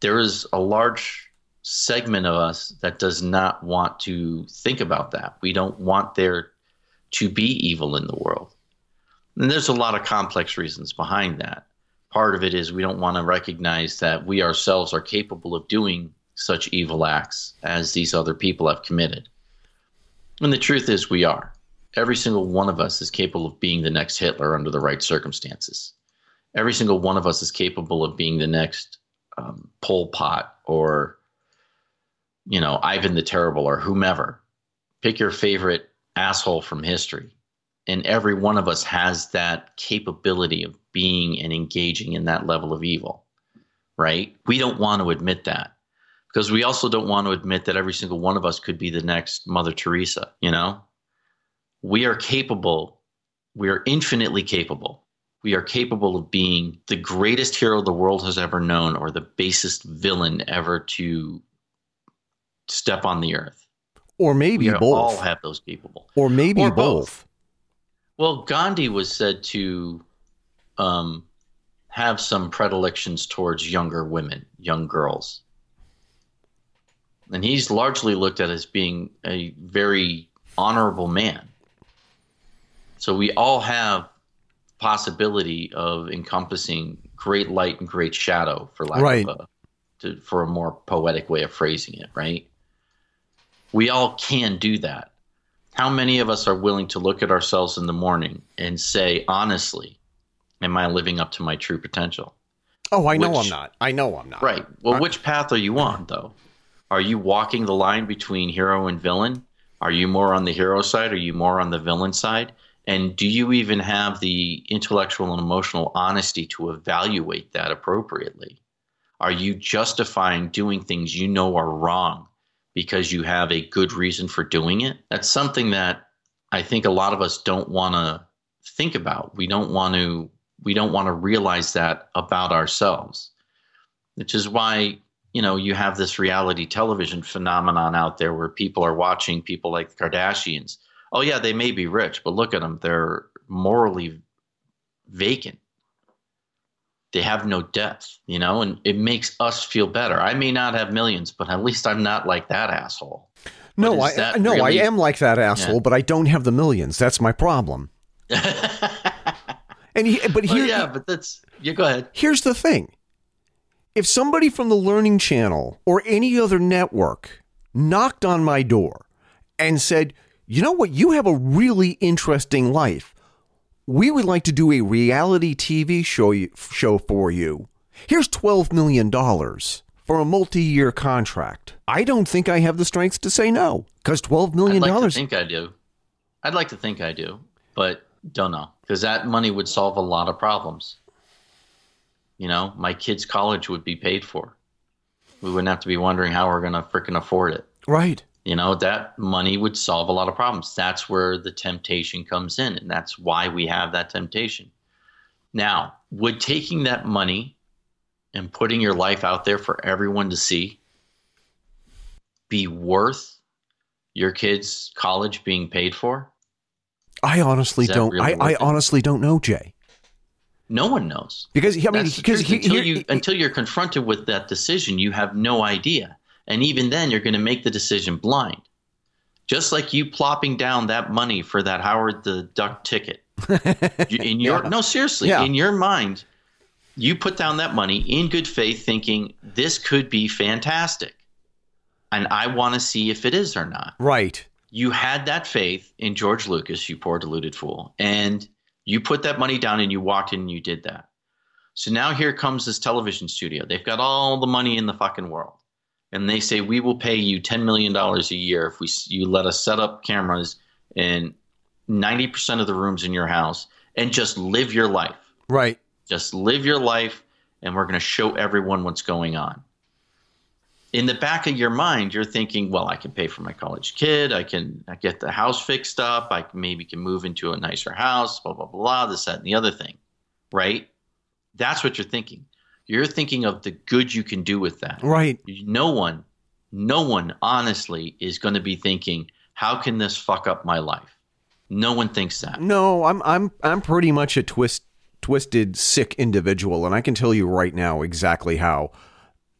There is a large segment of us that does not want to think about that. We don't want there to be evil in the world. And there's a lot of complex reasons behind that. Part of it is we don't want to recognize that we ourselves are capable of doing such evil acts as these other people have committed. And the truth is, we are. every single one of us is capable of being the next Hitler under the right circumstances. Every single one of us is capable of being the next um, Pol Pot or, you know, Ivan the Terrible or whomever. Pick your favorite asshole from history. And every one of us has that capability of being and engaging in that level of evil, right? We don't want to admit that because we also don't want to admit that every single one of us could be the next Mother Teresa, you know? We are capable, we are infinitely capable. We are capable of being the greatest hero the world has ever known or the basest villain ever to step on the earth. Or maybe we both. all have those capable. Or maybe Or both. both. Well, Gandhi was said to um, have some predilections towards younger women, young girls. And he's largely looked at as being a very honorable man. So we all have possibility of encompassing great light and great shadow, for lack Right. of a, to, for a more poetic way of phrasing it, right? We all can do that. How many of us are willing to look at ourselves in the morning and say, honestly, am I living up to my true potential? Oh, I know I'm not. I know I'm not. Right. Well, I- which path are you on, though? Are you walking the line between hero and villain? Are you more on the hero side? Are you more on the villain side? And do you even have the intellectual and emotional honesty to evaluate that appropriately? Are you justifying doing things you know are wrong because you have a good reason for doing it? That's something that I think a lot of us don't want to think about. We don't want to we don't want to realize that about ourselves. Which is why, you know, you have this reality television phenomenon out there where people are watching people like the Kardashians. Oh yeah, they may be rich, but look at them. They're morally vacant. They have no depth, you know, and it makes us feel better. I may not have millions, but at least I'm not like that asshole. No, I no, really- I am like that asshole, but I don't have the millions. That's my problem. And he, but Well, here, yeah, but that's you go ahead. here's the thing: if somebody from the Learning Channel or any other network knocked on my door and said, "You know what? You have a really interesting life. We would like to do a reality TV show show for you. Here's twelve million dollars." For a multi-year contract, I don't think I have the strength to say no because twelve I'd like to think I do. I'd like to think I do, but don't know because that money would solve a lot of problems. You know, my kids' college would be paid for. We wouldn't have to be wondering how we're going to freaking afford it. Right. You know, that money would solve a lot of problems. That's where the temptation comes in, and that's why we have that temptation. Now, would taking that money and putting your life out there for everyone to see be worth your kids' college being paid for? I honestly don't. really I, I honestly don't know, Jay. No one knows. Because I mean, because until you until you're confronted with that decision, you have no idea, and even then, you're going to make the decision blind. Just like you plopping down that money for that Howard the Duck ticket. In your Yeah. no, seriously, Yeah. in your mind, you put down that money in good faith, thinking this could be fantastic, and I want to see if it is or not right. you had that faith in George Lucas, you poor deluded fool, and you put that money down and you walked in and you did that. So now here comes this television studio. They've got all the money in the fucking world. And they say, we will pay you $10 million a year if we, you let us set up cameras in 90% of the rooms in your house and just live your life. Right. Just live your life, and we're going to show everyone what's going on. In the back of your mind, you're thinking, well, I can pay for my college kid. I can I get the house fixed up. I maybe can move into a nicer house, blah, blah, blah, this, that, and the other thing, right? That's what you're thinking. You're thinking of the good you can do with that. Right. No one, no one honestly is going to be thinking, how can this fuck up my life? No one thinks that. No, I'm I'm I'm pretty much a twist twisted sick individual and I can tell you right now exactly how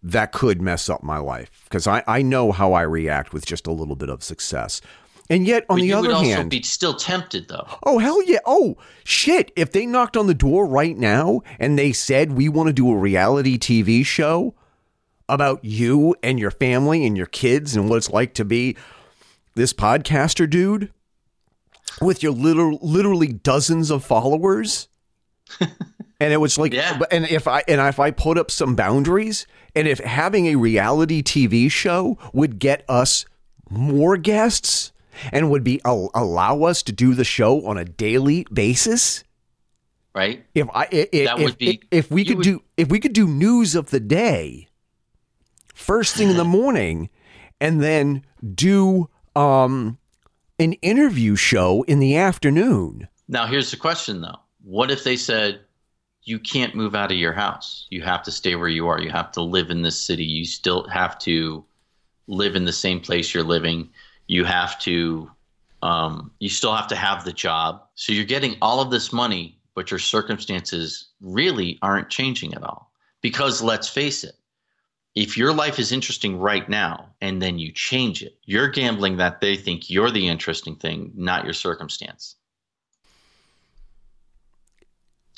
that could mess up my life because I I know how I react with just a little bit of success. And yet on But the you would other also hand, be still tempted though. Oh hell yeah. Oh shit. If they knocked on the door right now and they said we want to do a reality TV show about you and your family and your kids and what it's like to be this podcaster dude, with your literal, literally dozens of followers. and it was like, Yeah. and if I and if I put up some boundaries, and if having a reality TV show would get us more guests and would be al- allow us to do the show on a daily basis. right? If I i- i- That if, would be- if we could would- do if we could do news of the day first thing in the morning and then do um an interview show in the afternoon. Now, here's the question though. What if they said you can't move out of your house? You have to stay where you are. You have to live in this city. You still have to live in the same place you're living. You have to, um, you still have to have the job. So you're getting all of this money, but your circumstances really aren't changing at all. Because let's face it, if your life is interesting right now and then you change it, you're gambling that they think you're the interesting thing, not your circumstance.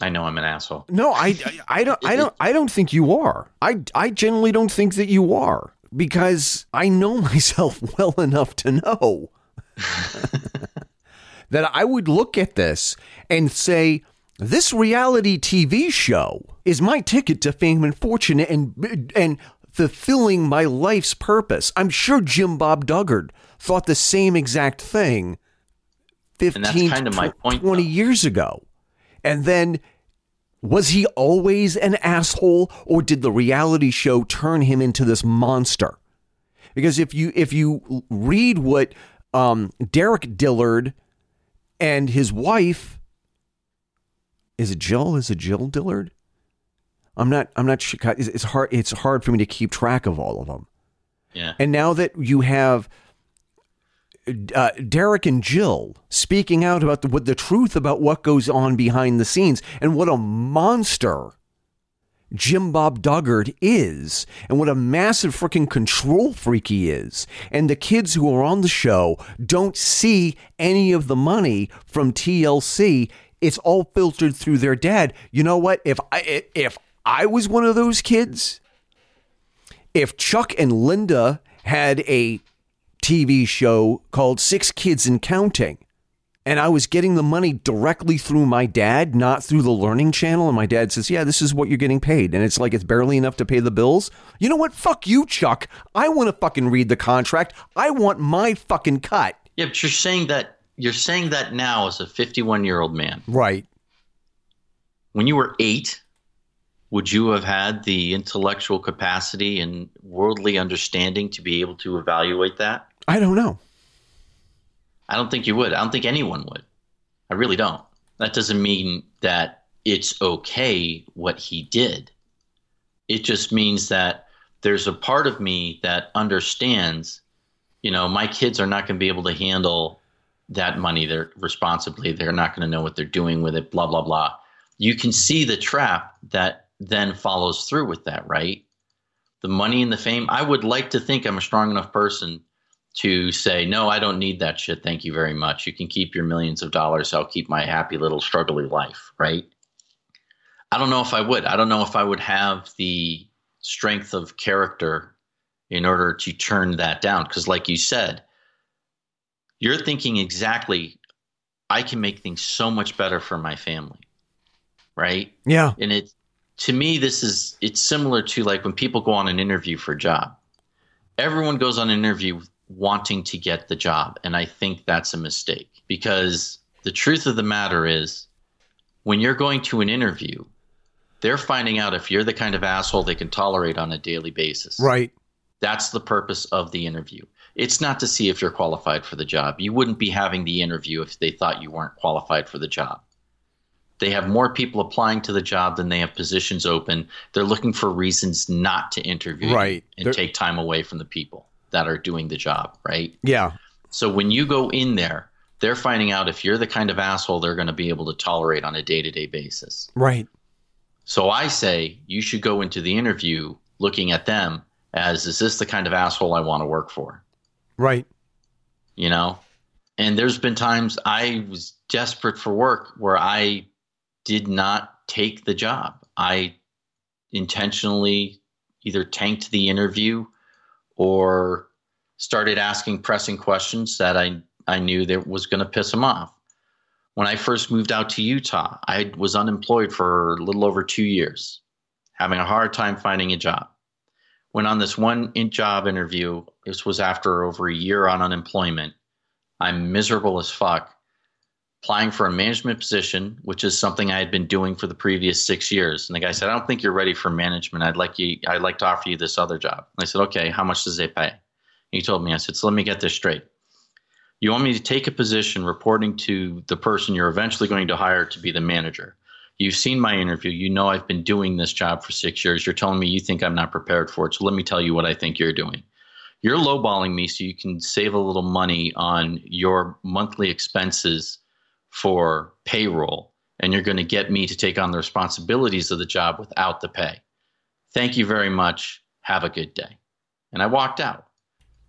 I know I'm an asshole. No, I, I, I don't, I don't, I don't think you are. I, I generally don't think that you are because I know myself well enough to know that I would look at this and say, this reality TV show is my ticket to fame and fortune and and fulfilling my life's purpose. I'm sure Jim Bob Duggar thought the same exact thing 15 that's kind of my point, 20 though. years ago. And then was he always an asshole or did the reality show turn him into this monster? Because if you if you read what um, Derick Dillard and his wife is it Jill? Is it Jill Dillard? I'm not. I'm not sure. It's it's hard. It's hard for me to keep track of all of them. Yeah. And now that you have uh, Derick and Jill speaking out about the, what the truth about what goes on behind the scenes and what a monster Jim Bob Duggar is and what a massive freaking control freak he is. And the kids who are on the show don't see any of the money from TLC. It's all filtered through their dad. You know what? If I if I was one of those kids, if Chuck and Linda had a TV show called Six Kids and Counting, and I was getting the money directly through my dad, not through the learning channel, and my dad says, Yeah, this is what you're getting paid. And it's like it's barely enough to pay the bills. You know what? Fuck you, Chuck. I want to fucking read the contract. I want my fucking cut. Yeah, but you're saying that you're saying that now as a 51 year old man. Right. When you were eight, would you have had the intellectual capacity and worldly understanding to be able to evaluate that? I don't know. I don't think you would. I don't think anyone would. I really don't. That doesn't mean that it's okay what he did. It just means that there's a part of me that understands, you know, my kids are not going to be able to handle that money they're responsibly. They're not going to know what they're doing with it, blah, blah, blah. You can see the trap that then follows through with that, right? The money and the fame. I would like to think I'm a strong enough person to say, no, I don't need that shit. Thank you very much. You can keep your millions of dollars. I'll keep my happy little struggling life, right? I don't know if I would. I don't know if I would have the strength of character in order to turn that down. Because, like you said, you're thinking exactly, I can make things so much better for my family, right? Yeah. and it to me this is it's similar to like when people go on an interview for a job everyone goes on an interview wanting to get the job and i think that's a mistake because the truth of the matter is when you're going to an interview they're finding out if you're the kind of asshole they can tolerate on a daily basis Right. that's the purpose of the interview it's not to see if you're qualified for the job you wouldn't be having the interview if they thought you weren't qualified for the job they have more people applying to the job than they have positions open. They're looking for reasons not to interview Right. and They're- take time away from the people that are doing the job, right? Yeah. So when you go in there, they're finding out if you're the kind of asshole they're going to be able to tolerate on a day to day basis. Right. So I say you should go into the interview looking at them as is this the kind of asshole I want to work for? Right. you know and there's been times i was desperate for work where i did not take the job i intentionally either tanked the interview or started asking pressing questions that i I knew that was going to piss him off. When I first moved out to Utah, I was unemployed for a little over two years, having a hard time finding a job. Went on this one job interview. This was after over a year on unemployment. I'm miserable as fuck. Applying for a management position, which is something I had been doing for the previous six years. And the guy said, I don't think you're ready for management. I'd like you, I'd like to offer you this other job. And I said, Okay, how much does it pay? And he told me, I said, So let me get this straight. You want me to take a position reporting to the person you're eventually going to hire to be the manager. You've seen my interview. You know I've been doing this job for six years. You're telling me you think I'm not prepared for it. So let me tell you what I think you're doing. You're lowballing me so you can save a little money on your monthly expenses for payroll, and you're going to get me to take on the responsibilities of the job without the pay. Thank you very much. Have a good day. And I walked out.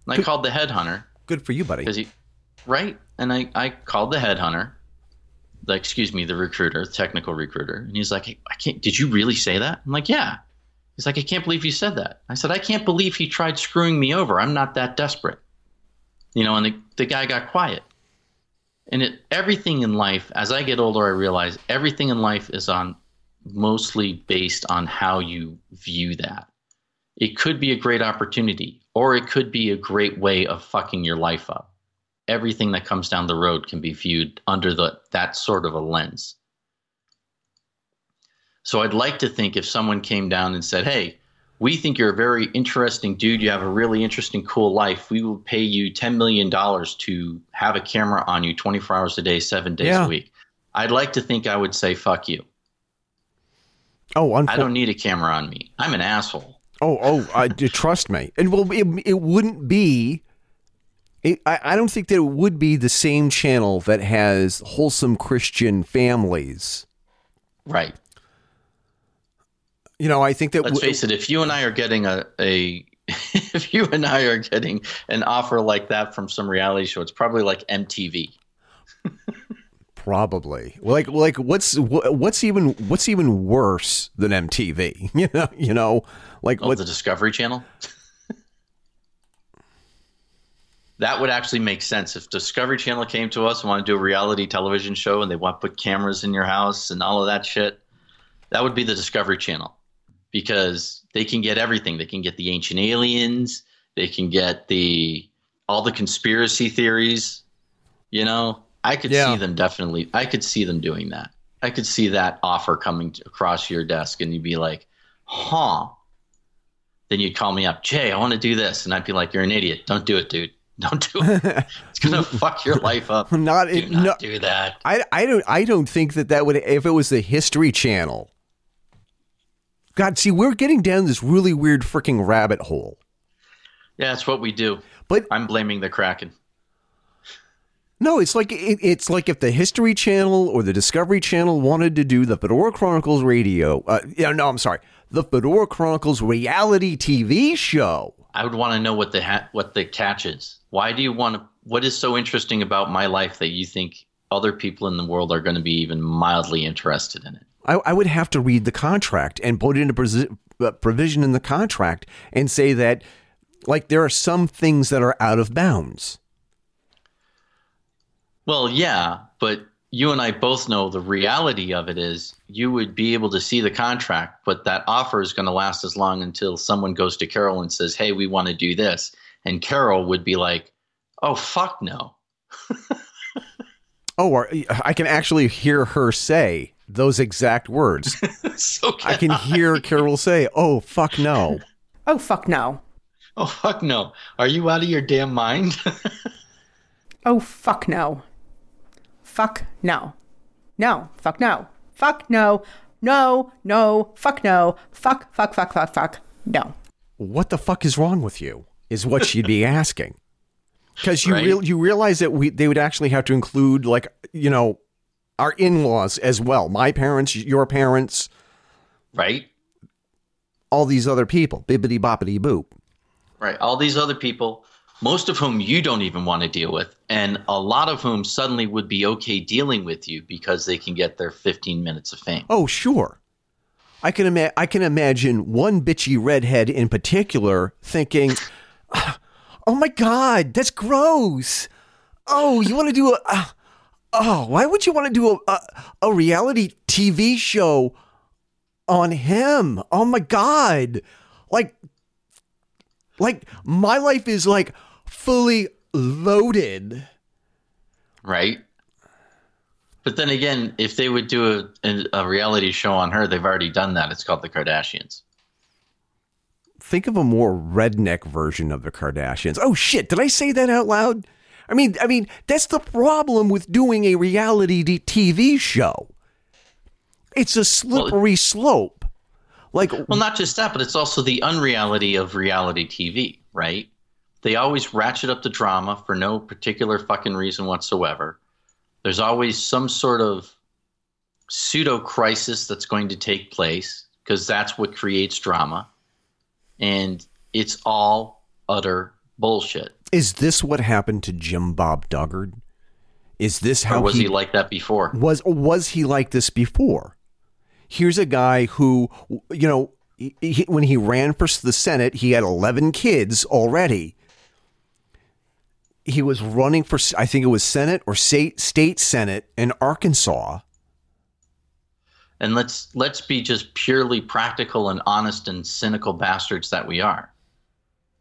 And I Good- called the headhunter Good for you, buddy. he, right? And I, I called the headhunter, the, excuse me, the recruiter, the technical recruiter, and he's like, hey, I can't. Did you really say that? I'm like, yeah. He's like, I can't believe you said that. I said, I can't believe he tried screwing me over. I'm not that desperate, you know. And the, the guy got quiet. And it, everything in life, as I get older, I realize everything in life is on mostly based on how you view that. It could be a great opportunity, or it could be a great way of fucking your life up. Everything that comes down the road can be viewed under the that sort of a lens. So I'd like to think if someone came down and said, "Hey, we think you're a very interesting dude. You have a really interesting, cool life. We will pay you $10 million to have a camera on you 24 hours a day, seven days Yeah. a week. I'd like to think I would say, fuck you. oh, unfor- I don't need a camera on me. I'm an asshole. Oh, oh, I, trust me. And well, it, it wouldn't be. It, I, I don't think that it would be the same channel that has wholesome Christian families. Right. You know, I think that Let's w- face it, if you and I are getting a, a if you and I are getting an offer like that from some reality show, it's probably like MTV. probably like like what's what's even what's even worse than MTV? You know, you know, like Oh, what? the Discovery Channel. that would actually make sense if Discovery Channel came to us and wanted to do a reality television show and they want to put cameras in your house and all of that shit. That would be the Discovery Channel because they can get everything. They can get the ancient aliens. They can get the all the conspiracy theories. You know, I could Yeah. see them definitely. I could see them doing that. I could see that offer coming to- across your desk, and you'd be like, "Huh." Then you'd call me up, Jay. I want to do this, and I'd be like, "You're an idiot. Don't do it, dude. Don't do it. It's gonna fuck your life up. not Do not no, do that." I I don't I don't think that that would if it was the History Channel. God, see, we're getting down this really weird freaking rabbit hole. Yeah, that's what we do. But I'm blaming the Kraken. No, it's like it, it's like if the History Channel or the Discovery Channel wanted to do the Fedora Chronicles radio. Uh, yeah, no, I'm sorry, the Fedora Chronicles reality TV show. I would want to know what the ha- what the catch is. Why do you want to? What is so interesting about my life that you think other people in the world are going to be even mildly interested in it? I, I would have to read the contract and put in a presi- provision in the contract and say that, like, there are some things that are out of bounds. Well, yeah, but you and I both know the reality of it is you would be able to see the contract, but that offer is going to last as long until someone goes to Carol and says, "Hey, we want to do this," and Carol would be like, "Oh fuck no." Oh, or I can actually hear her say those exact words. so I can hear Carol say, "Oh, fuck no." Oh, fuck no. Oh fuck no. Are you out of your damn mind? Oh, fuck no. Fuck no. No. Fuck no. Fuck no. No. No. Fuck no. Fuck, fuck, fuck, fuck, fuck. No. what the fuck is wrong with you is what she'd be asking because you Right. real you realize that we they would actually have to include like you know our in-laws as well my parents your parents right? all these other people bibbity boppity boop Right. All these other people, most of whom you don't even want to deal with, and a lot of whom suddenly would be okay dealing with you because they can get their 15 minutes of fame. oh sure i can ima- i can imagine one bitchy redhead in particular thinking oh my god that's gross oh, you want to do a, uh, oh, why would you want to do a, a a reality TV show on him? Oh my god, like, like my life is like fully loaded. right? But then again, if they would do a, a reality show on her, they've already done that. It's called The Kardashians. Think of a more redneck version of the Kardashians. Oh shit, did I say that out loud? I mean, I mean, that's the problem with doing a reality TV show. It's a slippery slope. Like, Well, not just that, but it's also the unreality of reality TV, right? They always ratchet up the drama for no particular fucking reason whatsoever. There's always some sort of pseudo crisis that's going to take place because that's what creates drama. And it's all utter bullshit. Is this what happened to Jim Bob Duggar? Is this how Or was he, he like that before? was was he like this before? Here's a guy who, you know, he, he- when he ran for the Senate, he had 11 kids already. He was running for, I think it was Senate or state state Senate in Arkansas. and let's let's be just purely practical and honest and cynical bastards that we are.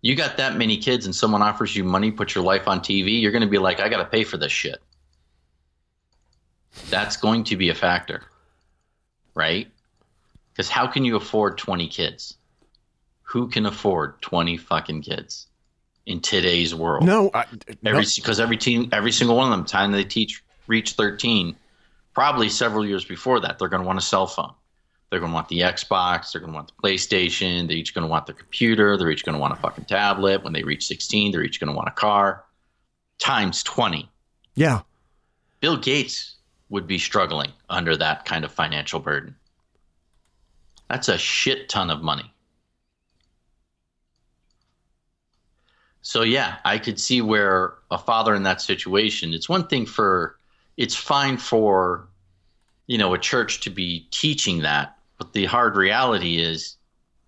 You got that many kids and someone offers you money, put your life on TV, you're going to be like, I got to pay for this shit. That's going to be a factor, right? Because how can you afford 20 kids? Who can afford 20 fucking kids in today's world? No, no. Every because every team, every single one of them, time they teach reach thirteen, probably several years before that, they're going to want a cell phone. They're going to want the Xbox. They're going to want the PlayStation. They're each going to want their computer. They're each going to want a fucking tablet. When they reach sixteen, they're each going to want a car. Times twenty. yeah, Bill Gates would be struggling under that kind of financial burden. That's a shit ton of money. So yeah, I could see where a father in that situation, it's one thing for it's fine for you know a church to be teaching that, but the hard reality is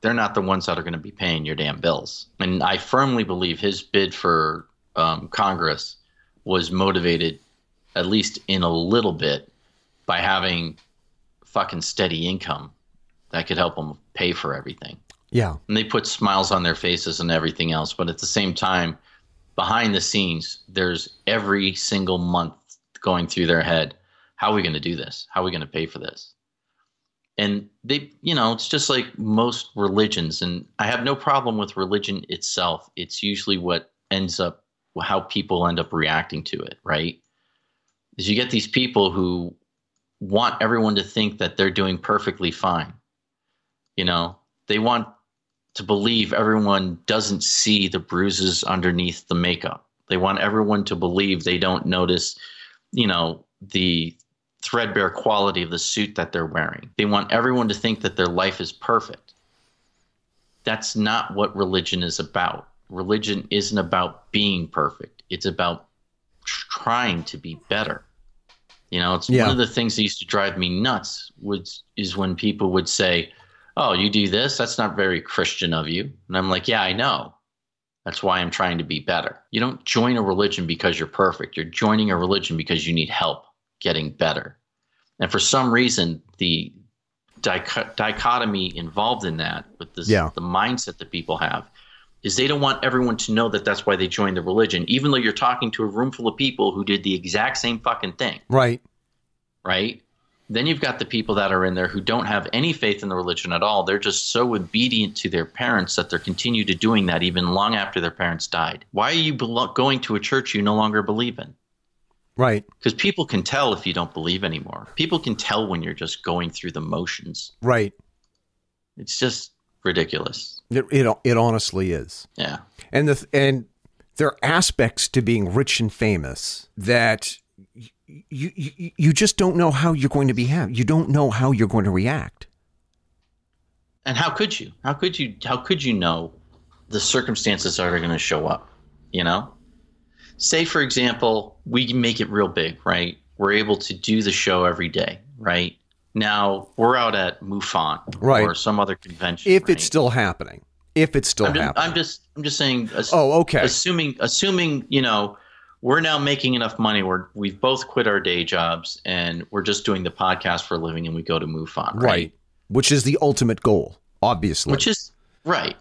they're not the ones that are going to be paying your damn bills. And I firmly believe his bid for um, Congress was motivated, at least in a little bit, by having fucking steady income that could help them pay for everything. Yeah, and they put smiles on their faces and everything else but at the same time behind the scenes there's every single month going through their head how are we going to do this? How are we going to pay for this and they you know it's just like most religions and i have no problem with religion itself. It's usually what ends up how people end up reacting to it right? Is you get these people who want everyone to think that they're doing perfectly fine. You know they want to believe everyone doesn't see the bruises underneath the makeup. They want everyone to believe they don't notice, you know, the threadbare quality of the suit that they're wearing. They want everyone to think that their life is perfect. That's not what religion is about. Religion isn't about being perfect. It's about trying to be better. You know, it's Yeah. one of the things that used to drive me nuts was is when people would say, oh, you do this? That's not very Christian of you. And I'm like, yeah, I know. That's why I'm trying to be better. You don't join a religion because you're perfect. You're joining a religion because you need help getting better. And for some reason, the dicho- dichotomy involved in that with this, Yeah. the mindset that people have is they don't want everyone to know that that's why they joined the religion, even though you're talking to a room full of people who did the exact same fucking thing right. right? Then you've got the people that are in there who don't have any faith in the religion at all. They're just so obedient to their parents that they're continue to doing that even long after their parents died. Why are you going to a church you no longer believe in? Right. Because people can tell if you don't believe anymore. People can tell when you're just going through the motions. Right. It's just ridiculous. It, it it honestly is. Yeah. And the and there are aspects to being rich and famous that you you, you just don't know how you're going to be You don't know how you're going to react. And how could you? How could you? How could you know the circumstances that are going to show up? You know, say for example, we make it real big, right? We're able to do the show every day, right? Now we're out at MUFON Right. or some other convention. If right? it's still happening. If it's still I'm just, happening. I'm just, I'm just saying. oh, okay. Assuming, assuming, you know, we're now making enough money where we've both quit our day jobs and we're just doing the podcast for a living and we go to MUFON, right? Right. Which is the ultimate goal, obviously. Which is right.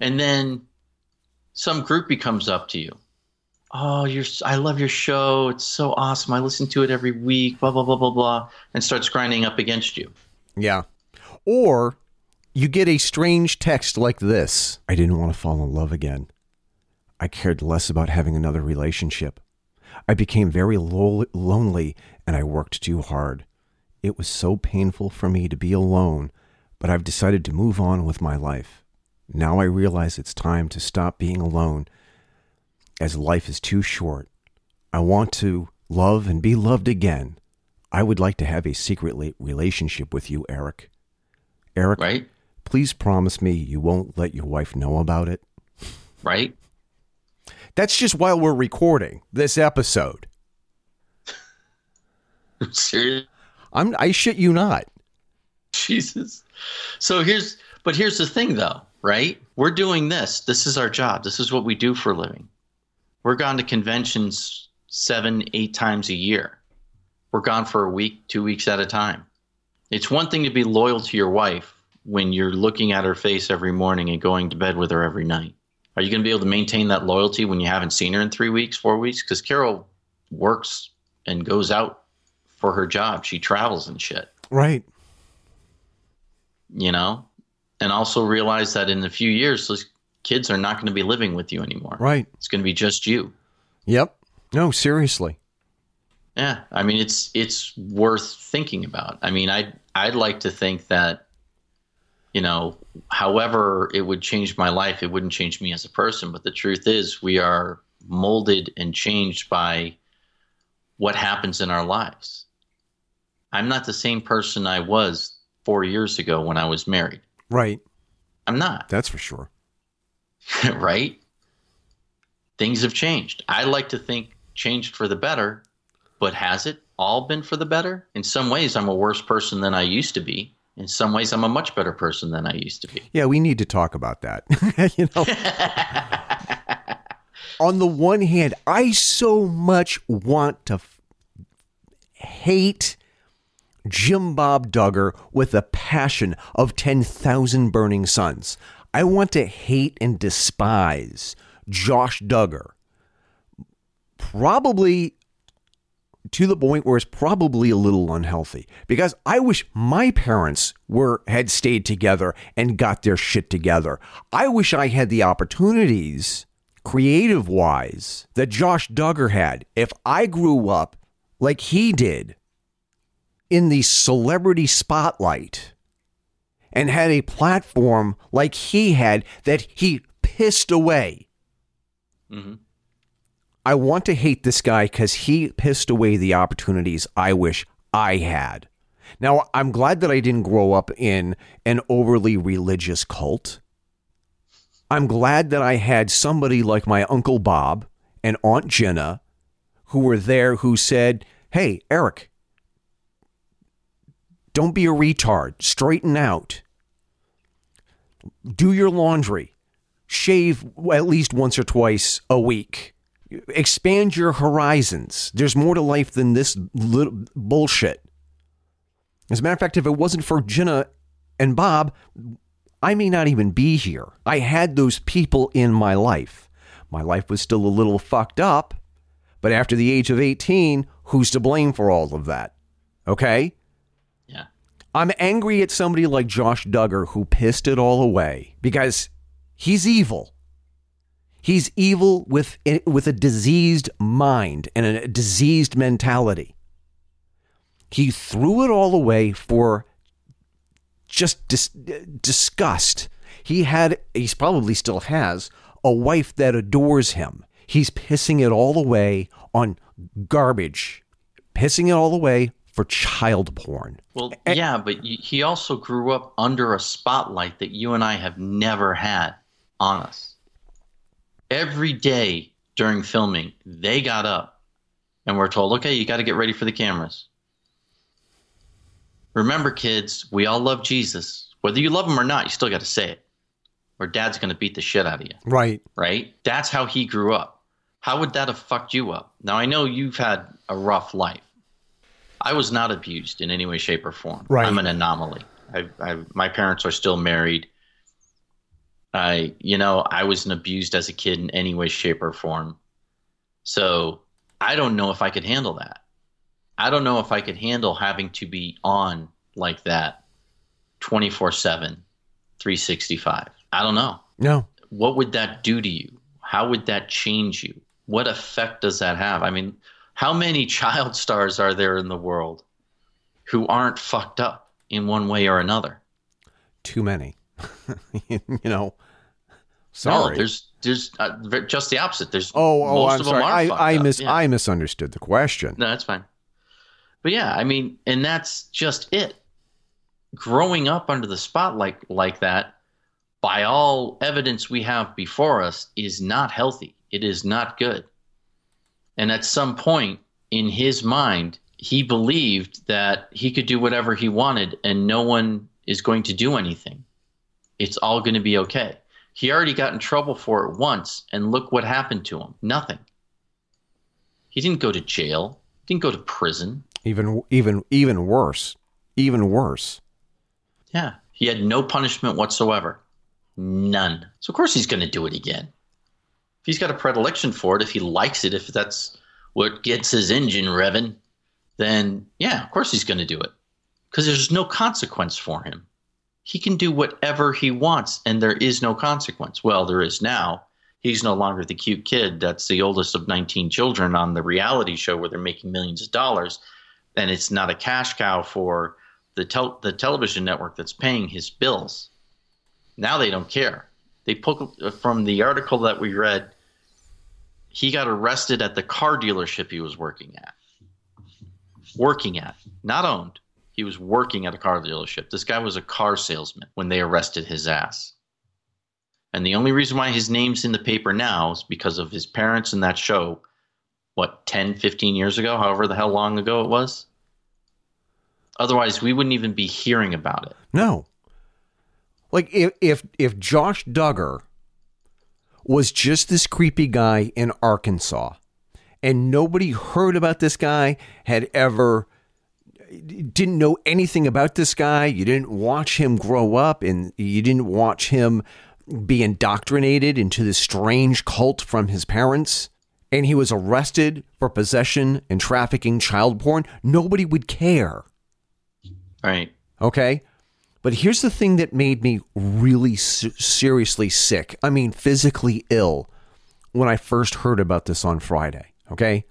And then some groupie comes up to you. Oh, you're I love your show. It's so awesome. I listen to it every week, blah blah blah blah blah, and starts grinding up against you. Yeah. Or you get a strange text like this I didn't want to fall in love again. I cared less about having another relationship. I became very lo- lonely and I worked too hard. It was so painful for me to be alone, but I've decided to move on with my life. Now I realize it's time to stop being alone, as life is too short. I want to love and be loved again. I would like to have a secret relationship with you, Eric. Eric, Right? please promise me you won't let your wife know about it. Right? That's just while we're recording this episode. Serious? I'm I shit you not. Jesus. So here's, but here's the thing though, right? We're doing this. This is our job. This is what we do for a living. We're gone to conventions seven, eight times a year. We're gone for a week, two weeks at a time. It's one thing to be loyal to your wife when you're looking at her face every morning and going to bed with her every night. Are you going to be able to maintain that loyalty when you haven't seen her in three weeks, four weeks? Because Carol works and goes out for her job. She travels and shit Right. you know, and also realize that in a few years, kids are not going to be living with you anymore. Right. It's going to be just you. Yep. No, seriously. Yeah, I mean, it's it's worth thinking about. I mean, I'd I'd like to think that, you know, however it would change my life, it wouldn't change me as a person. But the truth is, we are molded and changed by what happens in our lives. I'm not the same person I was four years ago when I was married. Right. I'm not. That's for sure. right? Things have changed. I like to think changed for the better, but has it all been for the better? In some ways, I'm a worse person than I used to be. In some ways, I'm a much better person than I used to be. Yeah, we need to talk about that. you know. On the one hand, I so much want to f- hate Jim Bob Duggar with the passion of 10,000 burning suns. I want to hate and despise Josh Duggar. Probably to the point where it's probably a little unhealthy because I wish my parents were had stayed together and got their shit together. I wish I had the opportunities creative wise that Josh Duggar had if I grew up like he did in the celebrity spotlight and had a platform like he had that he pissed away. hmm I want to hate this guy because he pissed away the opportunities I wish I had. Now, I'm glad that I didn't grow up in an overly religious cult. I'm glad that I had somebody like my Uncle Bob and Aunt Jenna who were there who said, Hey, Eric, don't be a retard. Straighten out. Do your laundry. Shave at least once or twice a week expand your horizons. There's more to life than this little bullshit. As a matter of fact, if it wasn't for Jenna and Bob, I may not even be here. I had those people in my life. My life was still a little fucked up, but after the age of 18, who's to blame for all of that? Okay? I'm angry at somebody like Josh Duggar who pissed it all away because he's evil. He's evil with with a diseased mind and a diseased mentality. He threw it all away for just dis- disgust. He had, he's probably still has, a wife that adores him. He's pissing it all away on garbage, pissing it all away for child porn. Well, yeah, but he also grew up under a spotlight that you and I have never had on us. Every day during filming, they got up and were told, okay, you got to get ready for the cameras. Remember, kids, we all love Jesus. Whether you love him or not, you still got to say it, or dad's going to beat the shit out of you Right. right? That's how he grew up. How would that have fucked you up? Now, I know you've had a rough life. I was not abused in any way, shape, or form. Right. I'm an anomaly. I, I, my parents are still married. I, you know, I wasn't abused as a kid in any way, shape, or form. So I don't know if I could handle that. I don't know if I could handle having to be on like that 24 7, 365. I don't know. No. What would that do to you? How would that change you? What effect does that have? I mean, how many child stars are there in the world who aren't fucked up in one way or another? Too many. you know. sorry. No, there's there's uh, just the opposite. There's oh, oh, most I'm of them sorry. are I I mis Yeah. I misunderstood the question. No, that's fine. But yeah, I mean, and that's just it. Growing up under the spotlight like that, by all evidence we have before us, is not healthy. It is not good. And at some point in his mind, he believed that he could do whatever he wanted and no one is going to do anything. It's all going to be okay. He already got in trouble for it once, and look what happened to him nothing. He didn't go to jail, didn't go to prison. Even even even worse. Even worse. Yeah. He had no punishment whatsoever. None. So, of course, he's going to do it again. He's got a predilection for it, if he likes it, if that's what gets his engine revving, then yeah, of course he's going to do it. Because there's no consequence for him. He can do whatever he wants, and there is no consequence. Well, there is now. He's no longer the cute kid that's the oldest of 19 children on the reality show where they're making millions of dollars. And it's not a cash cow for the, tel- the television network that's paying his bills. Now they don't care. They put uh, from the article that we read, he got arrested at the car dealership he was working at. Working at, not owned. He was working at a car dealership. This guy was a car salesman when they arrested his ass. And the only reason why his name's in the paper now is because of his parents in that show, what, 10, 15 years ago, however the hell long ago it was? Otherwise, we wouldn't even be hearing about it. No. Like if if if Josh Duggar was just this creepy guy in Arkansas and nobody heard about this guy, had ever didn't know anything about this guy, you didn't watch him grow up and you didn't watch him be indoctrinated into this strange cult from his parents and he was arrested for possession and trafficking child porn, nobody would care. Right. Okay. But here's the thing that made me really se- seriously sick. I mean, physically ill when I first heard about this on Friday. Okay.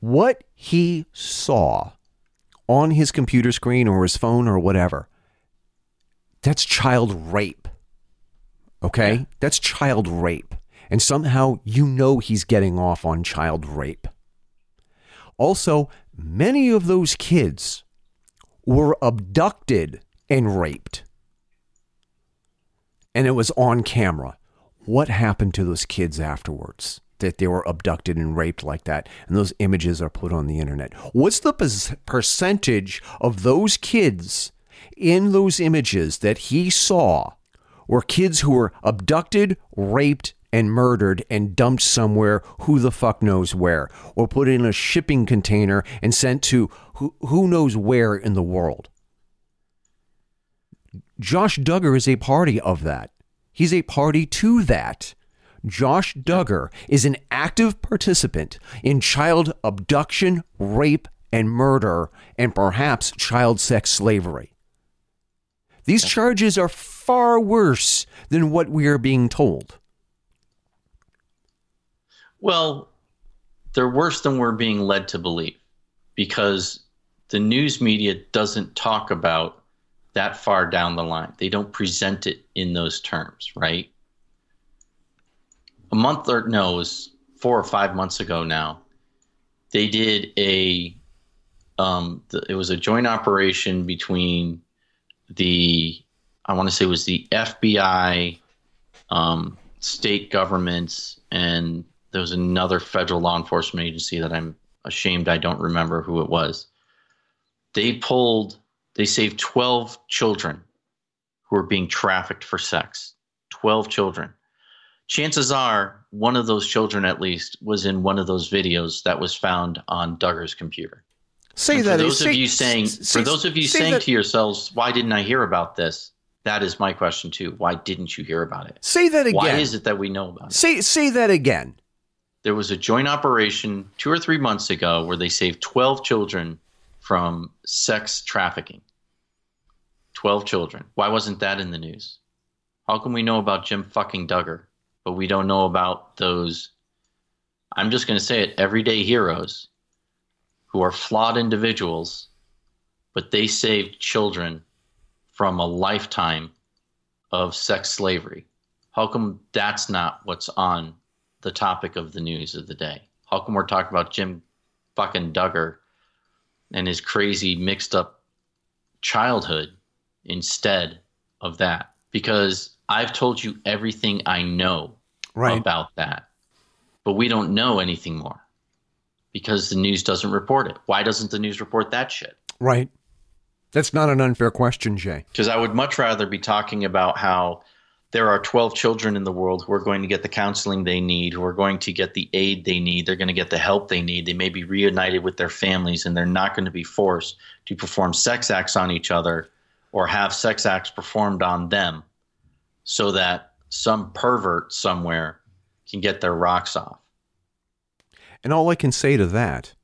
What he saw on his computer screen or his phone or whatever, that's child rape. Okay. That's child rape. And somehow you know he's getting off on child rape. Also, many of those kids were abducted and raped. And it was on camera. What happened to those kids afterwards? That they were abducted and raped like that, and those images are put on the internet. What's the percentage of those kids in those images that he saw were kids who were abducted, raped, and murdered and dumped somewhere, who the fuck knows where, or put in a shipping container and sent to who, who knows where in the world? Josh Duggar is a party of that. He's a party to that. Josh Duggar is an active participant in child abduction, rape, and murder, and perhaps child sex slavery. These charges are far worse than what we are being told. Well, they're worse than we're being led to believe because the news media doesn't talk about that far down the line. They don't present it in those terms, right? A month or no, it was four or five months ago now. They did a, um, th- it was a joint operation between the, I want to say it was the FBI, um, state governments, and there was another federal law enforcement agency that I'm ashamed I don't remember who it was. They pulled, they saved 12 children who were being trafficked for sex. 12 children. chances are one of those children at least was in one of those videos that was found on Duggar's computer. Say And that. for those say- of you saying say- for those of you say saying that- to yourselves, why didn't I hear about this? That is my question too. Why didn't you hear about it? say that again. Why is it that we know about it? Say say that again. There was a joint operation two or three months ago where they saved 12 children from sex trafficking. 12 children. Why wasn't that in the news? How can we know about Jim fucking Duggar, but we don't know about those, I'm just going to say it, everyday heroes who are flawed individuals, but they saved children from a lifetime of sex slavery? How come that's not what's on the topic of the news of the day? How come we're talking about Jim fucking Duggar and his crazy mixed up childhood instead of that? Because I've told you everything I know Right. about that, but we don't know anything more because the news doesn't report it. Why doesn't the news report that shit? Right. That's not an unfair question, Jay. Because I would much rather be talking about how there are 12 children in the world who are going to get the counseling they need, who are going to get the aid they need, they're going to get the help they need. They may be reunited with their families and they're not going to be forced to perform sex acts on each other or have sex acts performed on them so that some pervert somewhere can get their rocks off. And all I can say to that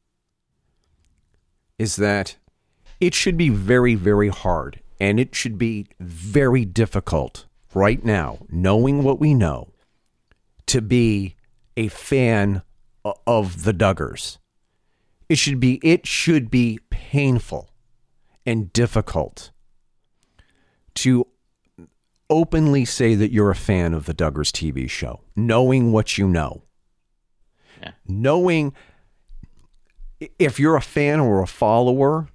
is that it should be very, very hard and it should be very difficult right now, knowing what we know, to be a fan of the Duggars. It should be it should be painful and difficult to openly say that you're a fan of the Duggars TV show, knowing what you know Yeah. knowing if you're a fan or a follower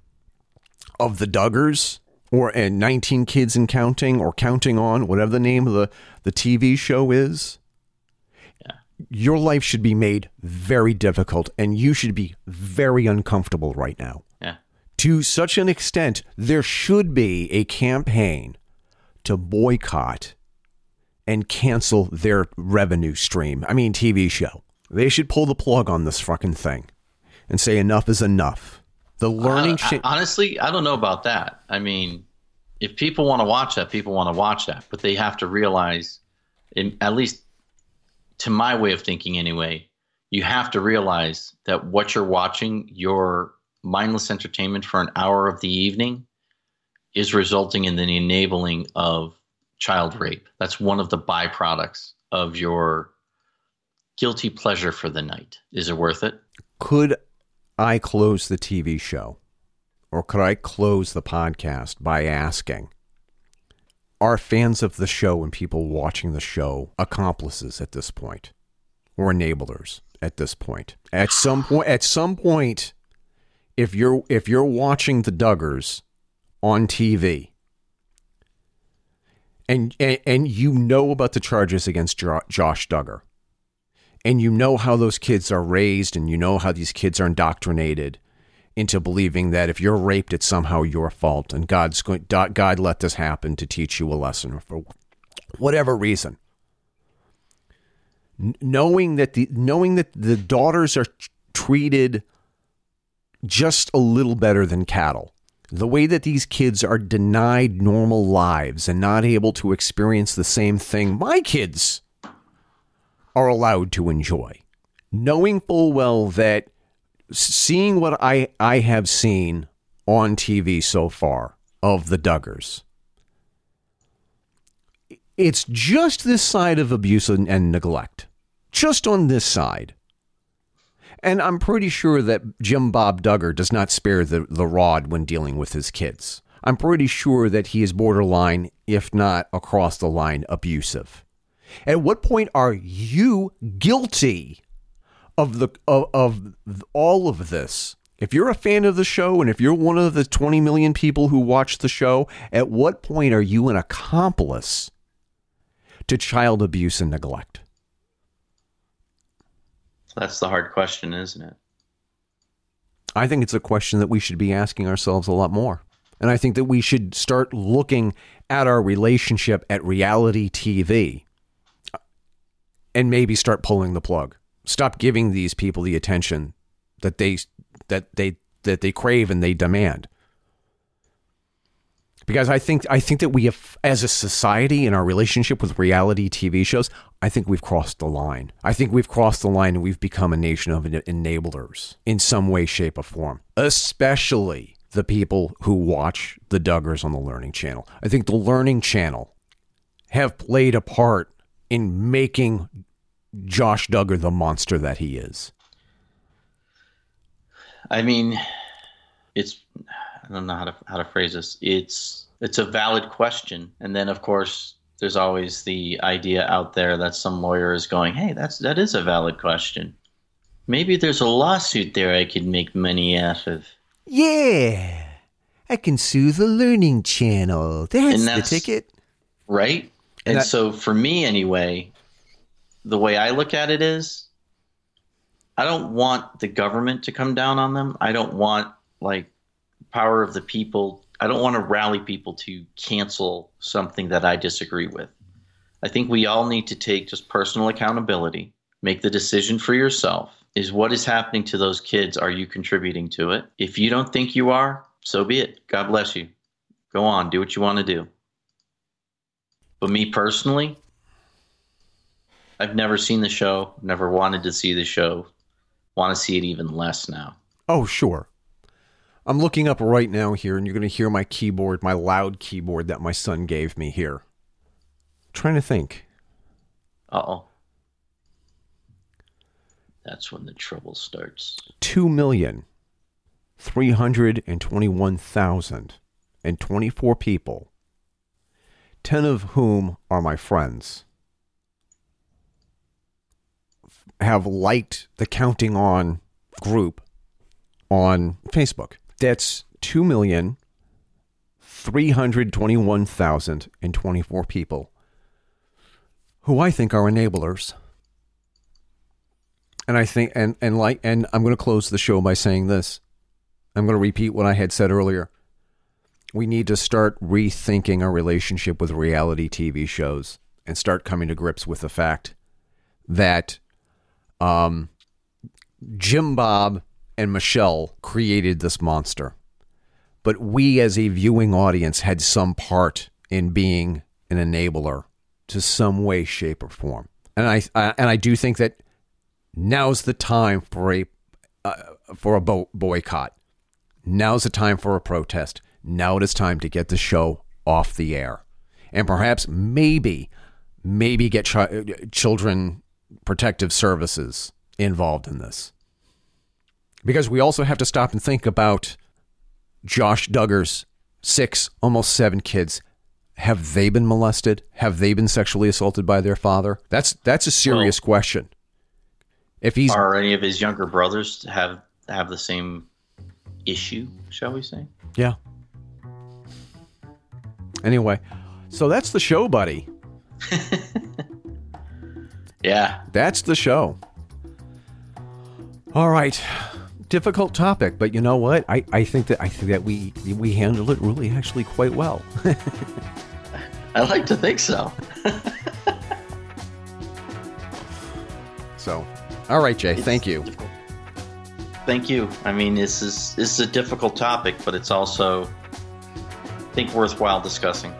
of the Duggars or and 19 Kids and Counting or Counting On, whatever the name of the, the TV show is, yeah. your life should be made very difficult and you should be very uncomfortable right now. Yeah. To such an extent, there should be a campaign to boycott and cancel their revenue stream. I mean, TV show. They should pull the plug on this fucking thing and say enough is enough. The learning uh, shit. honestly, I don't know about that. I mean, if people want to watch that, people want to watch that, but they have to realize, in, at least to my way of thinking anyway, you have to realize that what you're watching, your mindless entertainment for an hour of the evening, is resulting in the enabling of child rape. That's one of the byproducts of your guilty pleasure for the night. Is it worth it? could I close the TV show or could I close the podcast by asking are fans of the show and people watching the show accomplices at this point or enablers at this point? At some point at some point if you're if you're watching the Duggars on TV and and, and you know about the charges against Josh Duggar and you know how those kids are raised and you know how these kids are indoctrinated into believing that if you're raped it's somehow your fault and God's going God let this happen to teach you a lesson for whatever reason. Knowing that the knowing that the daughters are treated just a little better than cattle. The way that these kids are denied normal lives and not able to experience the same thing. My kids are allowed to enjoy. Knowing full well that seeing what I, I have seen on TV so far of the Duggars, it's just this side of abuse and, and neglect. Just on this side. And I'm pretty sure that Jim Bob Duggar does not spare the, the rod when dealing with his kids. I'm pretty sure that he is borderline, if not across the line, abusive. At what point are you guilty of the of, of all of this? If you're a fan of the show and if you're one of the 20 million people who watch the show, at what point are you an accomplice to child abuse and neglect? That's the hard question, isn't it? I think it's a question that we should be asking ourselves a lot more. And I think that we should start looking at our relationship at reality TV and maybe start pulling the plug. Stop giving these people the attention that they that they that they crave and they demand. Because I think I think that we have as a society in our relationship with reality TV shows, I think we've crossed the line. I think we've crossed the line and we've become a nation of enablers in some way shape or form. Especially the people who watch the Duggars on the Learning Channel. I think the Learning Channel have played a part in making Josh Duggar the monster that he is? I mean, it's I don't know how to how to phrase this. It's it's a valid question, and then of course there's always the idea out there that some lawyer is going, "Hey, that's that is a valid question. Maybe there's a lawsuit there I could make money out of." Yeah, I can sue the Learning Channel. That's, that's the ticket, right? And, that, so for me, anyway, the way I look at it is I don't want the government to come down on them. I don't want like power of the people. I don't want to rally people to cancel something that I disagree with. I think we all need to take just personal accountability, make the decision for yourself. Is what is happening to those kids? Are you contributing to it? If you don't think you are, so be it. God bless you. Go on, do what you want to do. But me personally, I've never seen the show, never wanted to see the show. Want to see it even less now. Oh, sure. I'm looking up right now here, and you're going to hear my keyboard, my loud keyboard that my son gave me here. I'm trying to think. Uh oh. That's when the trouble starts. Two million 10 of whom are my friends, have liked the Counting On group on Facebook. That's 2,321,024 people who I think are enablers. And I think, and, and like, and I'm going to close the show by saying this. I'm going to repeat what I had said earlier. We need to start rethinking our relationship with reality TV shows and start coming to grips with the fact that um, Jim Bob and Michelle created this monster, but we as a viewing audience had some part in being an enabler to some way, shape, or form. And I, I and I do think that now's the time for a uh, for a bo- boycott. Now's the time for a protest. Now it is time to get the show off the air, and perhaps maybe maybe get ch- uh, children protective services involved in this. Because we also have to stop and think about Josh Duggar's six, almost seven kids. Have they been molested? Have they been sexually assaulted by their father? That's that's a serious well, question. If he's are any of his younger brothers have have the same issue, shall we say? Yeah. Anyway, so that's the show, buddy. Yeah. That's the show. All right. Difficult topic, but you know what? I, I think that I think that we we handled it really actually quite well. I like to think so. so, all right, Jay. It's thank you. Difficult. Thank you. I mean, this is this is a difficult topic, but it's also think worthwhile discussing.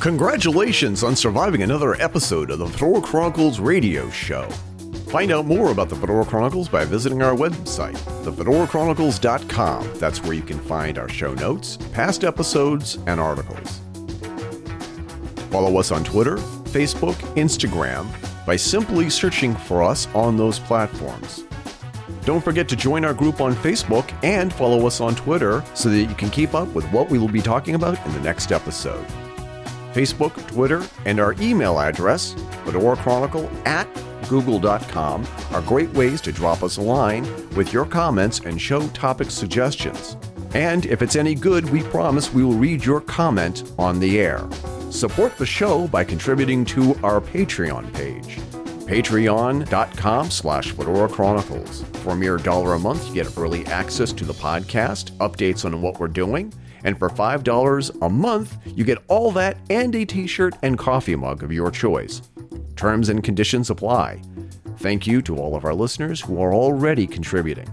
Congratulations on surviving another episode of the Fedora Chronicles radio show. Find out more about the Fedora Chronicles by visiting our website, thefedorachronicles.com. That's where you can find our show notes, past episodes, and articles. Follow us on Twitter, Facebook, Instagram by simply searching for us on those platforms. Don't forget to join our group on Facebook and follow us on Twitter so that you can keep up with what we will be talking about in the next episode. Facebook, Twitter, and our email address, fedorachronicle at google.com, are great ways to drop us a line with your comments and show topic suggestions. And if it's any good, we promise we will read your comment on the air. Support the show by contributing to our Patreon page patreon.com slash fedora chronicles for a mere dollar a month you get early access to the podcast updates on what we're doing and for $5 a month, you get all that and a t shirt and coffee mug of your choice. Terms and conditions apply. Thank you to all of our listeners who are already contributing.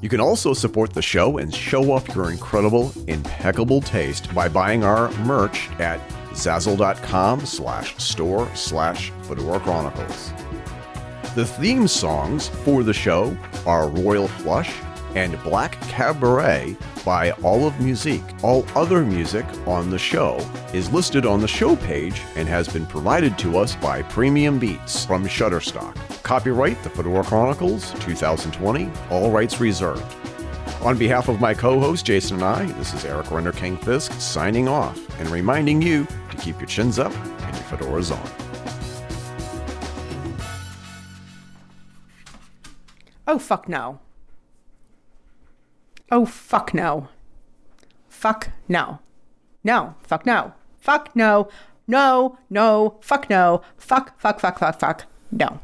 You can also support the show and show off your incredible, impeccable taste by buying our merch at zazzle.com slash store slash Fedora Chronicles. The theme songs for the show are Royal Flush and Black Cabaret by Olive Musique. All other music on the show is listed on the show page and has been provided to us by Premium Beats from Shutterstock. Copyright The Fedora Chronicles 2020, all rights reserved. On behalf of my co host Jason and I, this is Eric Renderking Fisk signing off and reminding you to keep your chins up and your fedoras on. Oh, fuck no. Oh, fuck no. Fuck no. No. Fuck no. Fuck no. No, no. Fuck no. Fuck, fuck, fuck, fuck, fuck. No.